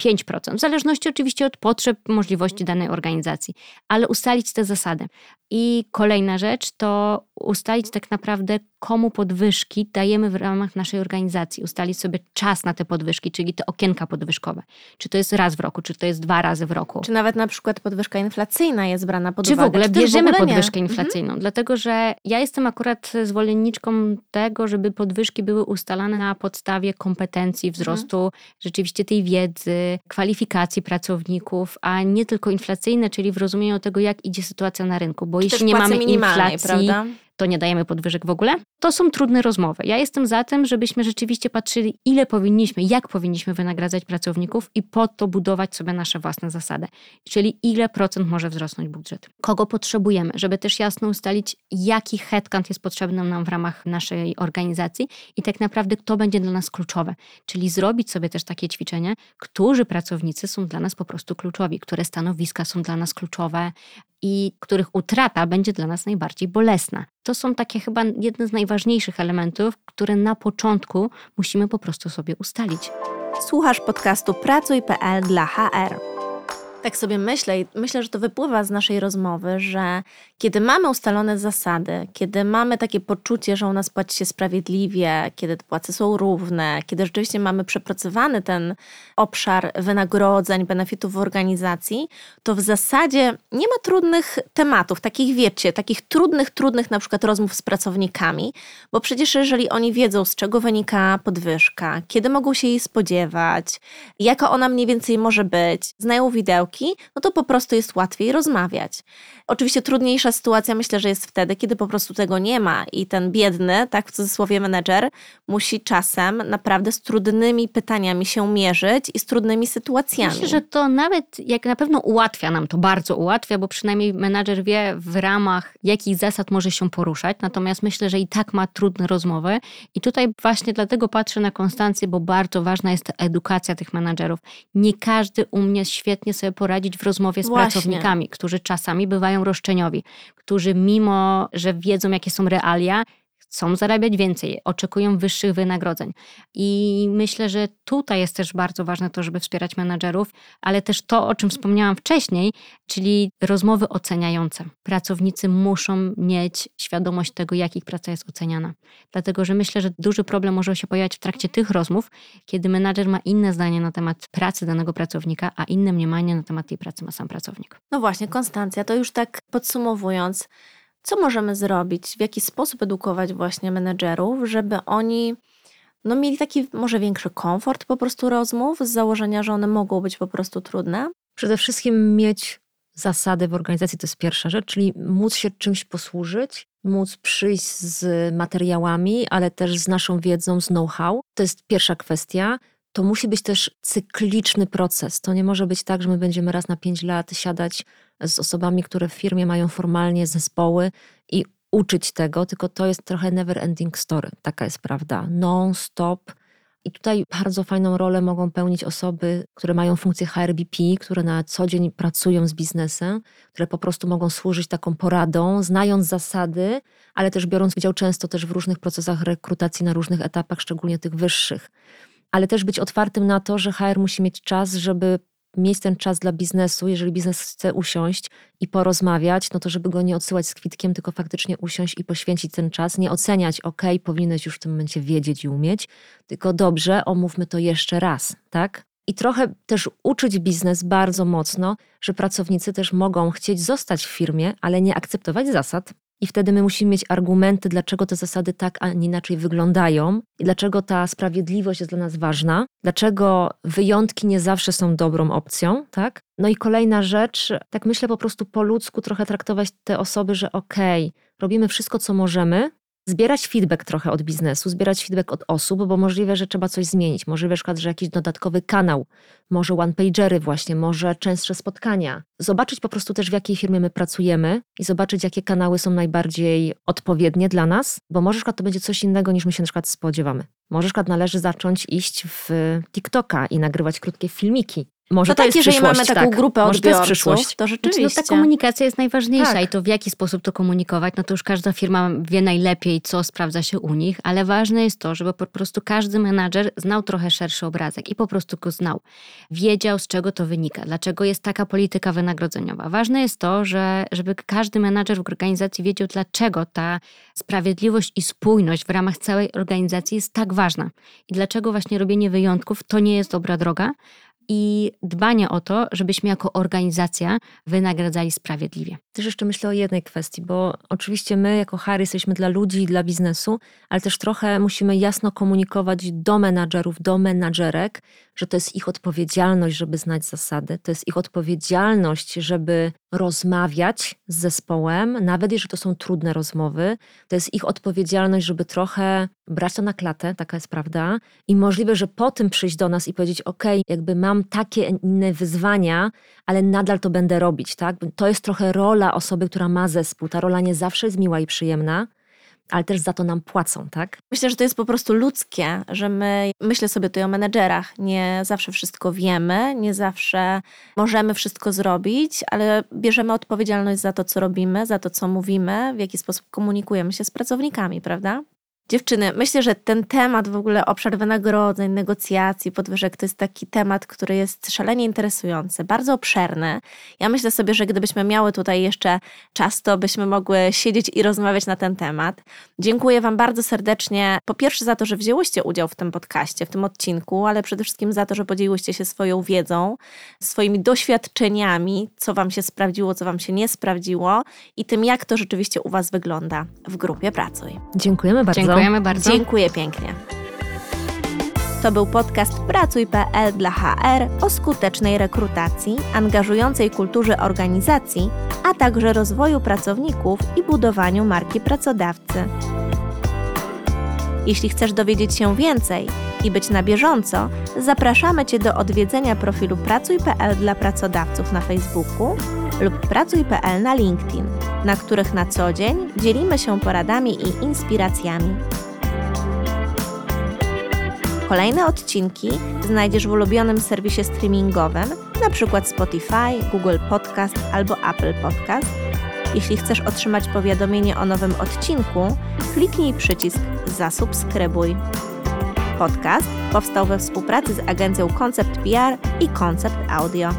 5%, w zależności oczywiście od potrzeb, możliwości danej organizacji, ale ustalić te zasady. I kolejna rzecz to ustalić tak naprawdę, komu podwyżki dajemy w ramach naszej organizacji. Ustalić sobie czas na te podwyżki, czyli te okienka podwyżkowe. Czy to jest raz w roku, czy to jest dwa razy w roku. Czy nawet na przykład podwyżka inflacyjna jest brana pod czy uwagę. W ogóle, czy bierzemy w ogóle podwyżkę nie? inflacyjną, mhm. dlatego że ja jestem akurat zwolenniczką tego, żeby podwyżki były ustalane na podstawie kompetencji, wzrostu mhm. rzeczywiście tej wiedzy, kwalifikacji pracowników, a nie tylko inflacyjne, czyli w rozumieniu tego, jak idzie sytuacja na rynku. Bo jeśli nie mamy inflacji, prawda? To nie dajemy podwyżek w ogóle. To są trudne rozmowy. Ja jestem za tym, żebyśmy rzeczywiście patrzyli, ile powinniśmy, jak powinniśmy wynagradzać pracowników i po to budować sobie nasze własne zasady. Czyli ile procent może wzrosnąć budżet. Kogo potrzebujemy, żeby też jasno ustalić, jaki headcount jest potrzebny nam w ramach naszej organizacji i tak naprawdę kto będzie dla nas kluczowy. Czyli zrobić sobie też takie ćwiczenie, którzy pracownicy są dla nas po prostu kluczowi, które stanowiska są dla nas kluczowe, i których utrata będzie dla nas najbardziej bolesna. To są takie chyba jedne z najważniejszych elementów, które na początku musimy po prostu sobie ustalić. Słuchasz podcastu Pracuj.pl dla HR tak sobie myślę i myślę, że to wypływa z naszej rozmowy, że kiedy mamy ustalone zasady, kiedy mamy takie poczucie, że u nas płaci się sprawiedliwie, kiedy płace są równe, kiedy rzeczywiście mamy przepracowany ten obszar wynagrodzeń, benefitów w organizacji, to w zasadzie nie ma trudnych tematów, takich wiecie, takich trudnych, trudnych na przykład rozmów z pracownikami, bo przecież jeżeli oni wiedzą, z czego wynika podwyżka, kiedy mogą się jej spodziewać, jaka ona mniej więcej może być, znają widełki, no to po prostu jest łatwiej rozmawiać. Oczywiście trudniejsza sytuacja myślę, że jest wtedy, kiedy po prostu tego nie ma i ten biedny, tak w cudzysłowie menedżer, musi czasem naprawdę z trudnymi pytaniami się mierzyć i z trudnymi sytuacjami. Myślę, że to nawet jak na pewno ułatwia nam to, bardzo ułatwia, bo przynajmniej menedżer wie w ramach jakich zasad może się poruszać, natomiast myślę, że i tak ma trudne rozmowy i tutaj właśnie dlatego patrzę na Konstancję, bo bardzo ważna jest edukacja tych menedżerów. Nie każdy umie świetnie sobie poradzić w rozmowie z Właśnie. pracownikami, którzy czasami bywają roszczeniowi, którzy mimo, że wiedzą jakie są realia, chcą zarabiać więcej, oczekują wyższych wynagrodzeń. I myślę, że tutaj jest też bardzo ważne to, żeby wspierać menadżerów, ale też to, o czym wspomniałam wcześniej, czyli rozmowy oceniające. Pracownicy muszą mieć świadomość tego, jak ich praca jest oceniana. Dlatego, że myślę, że duży problem może się pojawiać w trakcie tych rozmów, kiedy menadżer ma inne zdanie na temat pracy danego pracownika, a inne mniemanie na temat tej pracy ma sam pracownik. No właśnie, Konstancja, to już tak podsumowując, co możemy zrobić, w jaki sposób edukować właśnie menedżerów, żeby oni no, mieli taki może większy komfort po prostu rozmów z założenia, że one mogą być po prostu trudne? Przede wszystkim mieć zasady w organizacji, to jest pierwsza rzecz, czyli móc się czymś posłużyć, móc przyjść z materiałami, ale też z naszą wiedzą, z know-how. To jest pierwsza kwestia to musi być też cykliczny proces. To nie może być tak, że my będziemy raz na pięć lat siadać z osobami, które w firmie mają formalnie zespoły i uczyć tego, tylko to jest trochę never ending story. Taka jest prawda. Non-stop. I tutaj bardzo fajną rolę mogą pełnić osoby, które mają funkcję HRBP, które na co dzień pracują z biznesem, które po prostu mogą służyć taką poradą, znając zasady, ale też biorąc udział często też w różnych procesach rekrutacji na różnych etapach, szczególnie tych wyższych. Ale też być otwartym na to, że HR musi mieć czas, żeby mieć ten czas dla biznesu, jeżeli biznes chce usiąść i porozmawiać, no to żeby go nie odsyłać z kwitkiem, tylko faktycznie usiąść i poświęcić ten czas, nie oceniać, ok, powinieneś już w tym momencie wiedzieć i umieć, tylko dobrze, omówmy to jeszcze raz, tak? I trochę też uczyć biznes bardzo mocno, że pracownicy też mogą chcieć zostać w firmie, ale nie akceptować zasad, i wtedy my musimy mieć argumenty, dlaczego te zasady tak, a nie inaczej wyglądają i dlaczego ta sprawiedliwość jest dla nas ważna, dlaczego wyjątki nie zawsze są dobrą opcją, tak? No i kolejna rzecz, tak myślę po prostu po ludzku trochę traktować te osoby, że okej, okay, robimy wszystko, co możemy, zbierać feedback trochę od biznesu, zbierać feedback od osób, bo możliwe, że trzeba coś zmienić. Możliwe, na przykład, że jakiś dodatkowy kanał, może one-pagery właśnie, może częstsze spotkania. Zobaczyć po prostu też, w jakiej firmie my pracujemy i zobaczyć, jakie kanały są najbardziej odpowiednie dla nas, bo może na to będzie coś innego, niż my się na przykład spodziewamy. Może na przykład należy zacząć iść w TikToka i nagrywać krótkie filmiki, może no to tak, jest jeżeli mamy taką tak. grupę Może odbiorców, to, jest przyszłość. to rzeczywiście. Znaczy, no, ta komunikacja jest najważniejsza tak. i to w jaki sposób to komunikować, no to już każda firma wie najlepiej, co sprawdza się u nich, ale ważne jest to, żeby po prostu każdy menadżer znał trochę szerszy obrazek i po prostu go znał. Wiedział, z czego to wynika, dlaczego jest taka polityka wynagrodzeniowa. Ważne jest to, że, żeby każdy menadżer w organizacji wiedział, dlaczego ta sprawiedliwość i spójność w ramach całej organizacji jest tak ważna i dlaczego właśnie robienie wyjątków to nie jest dobra droga, i dbanie o to, żebyśmy jako organizacja wynagradzali sprawiedliwie. Też jeszcze myślę o jednej kwestii, bo oczywiście my jako Harry jesteśmy dla ludzi i dla biznesu, ale też trochę musimy jasno komunikować do menadżerów, do menadżerek, że to jest ich odpowiedzialność, żeby znać zasady, to jest ich odpowiedzialność, żeby rozmawiać z zespołem, nawet jeżeli to są trudne rozmowy, to jest ich odpowiedzialność, żeby trochę brać to na klatę, taka jest prawda, i możliwe, że po tym przyjść do nas i powiedzieć, ok, jakby mam takie inne wyzwania, ale nadal to będę robić, tak? To jest trochę rola osoby, która ma zespół. Ta rola nie zawsze jest miła i przyjemna, ale też za to nam płacą, tak? Myślę, że to jest po prostu ludzkie, że my, myślę sobie tutaj o menedżerach, nie zawsze wszystko wiemy, nie zawsze możemy wszystko zrobić, ale bierzemy odpowiedzialność za to, co robimy, za to, co mówimy, w jaki sposób komunikujemy się z pracownikami, prawda? Dziewczyny, myślę, że ten temat w ogóle obszar wynagrodzeń, negocjacji, podwyżek to jest taki temat, który jest szalenie interesujący, bardzo obszerny. Ja myślę sobie, że gdybyśmy miały tutaj jeszcze czas, to byśmy mogły siedzieć i rozmawiać na ten temat. Dziękuję Wam bardzo serdecznie, po pierwsze za to, że wzięłyście udział w tym podcaście, w tym odcinku, ale przede wszystkim za to, że podzieliłyście się swoją wiedzą, swoimi doświadczeniami, co Wam się sprawdziło, co Wam się nie sprawdziło i tym, jak to rzeczywiście u Was wygląda w grupie Pracuj. Dziękujemy bardzo. Dziękujemy bardzo. Dziękuję pięknie. To był podcast Pracuj.pl dla HR o skutecznej rekrutacji, angażującej kulturze organizacji, a także rozwoju pracowników i budowaniu marki pracodawcy. Jeśli chcesz dowiedzieć się więcej i być na bieżąco, zapraszamy Cię do odwiedzenia profilu Pracuj.pl dla pracodawców na Facebooku lub Pracuj.pl na LinkedIn, na których na co dzień dzielimy się poradami i inspiracjami. Kolejne odcinki znajdziesz w ulubionym serwisie streamingowym, np. Spotify, Google Podcast albo Apple Podcast. Jeśli chcesz otrzymać powiadomienie o nowym odcinku, kliknij przycisk Zasubskrybuj. Podcast powstał we współpracy z agencją Concept PR i Concept Audio.